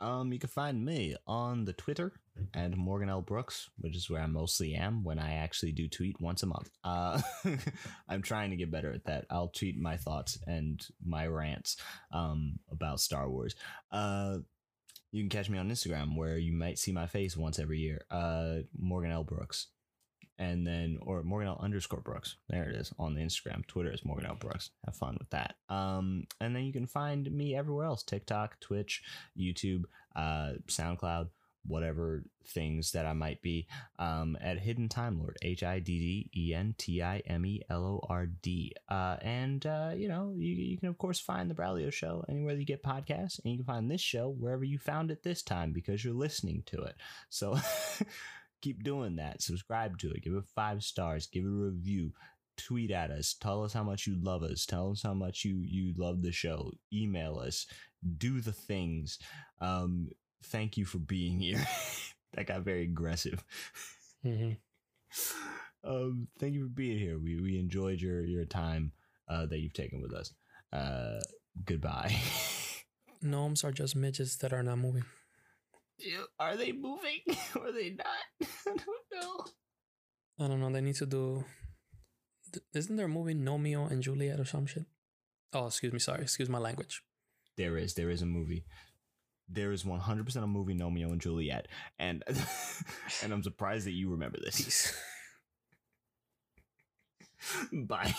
Um, you can find me on the Twitter and Morgan L. Brooks, which is where I mostly am when I actually do tweet once a month. Uh, I'm trying to get better at that. I'll tweet my thoughts and my rants um, about Star Wars. Uh, you can catch me on Instagram where you might see my face once every year. Uh, Morgan L. Brooks. And then, or Morgan L underscore Brooks. There it is on the Instagram. Twitter is Morgan L. Brooks. Have fun with that. Um, and then you can find me everywhere else TikTok, Twitch, YouTube, uh, SoundCloud, whatever things that I might be um, at Hidden Time Lord, H I D D E N T I M E L O R D. Uh, and, uh, you know, you, you can, of course, find The Braulio Show anywhere that you get podcasts, and you can find this show wherever you found it this time because you're listening to it. So keep doing that. Subscribe to it, give it five stars, give it a review. Tweet at us. Tell us how much you love us. Tell us how much you you love the show. Email us. Do the things. Um, thank you for being here. that got very aggressive. Mm-hmm. Um, thank you for being here. We we enjoyed your your time uh, that you've taken with us. Uh, goodbye. Gnomes are just midgets that are not moving. Are they moving or are they not? I don't know. I don't know. They need to do. Isn't there a movie Gnomeo and Juliet or some shit? Oh, excuse me. Sorry. Excuse my language. There is there is a movie. There is one hundred percent a movie Romeo and Juliet, and and I'm surprised that you remember this. Peace. Bye.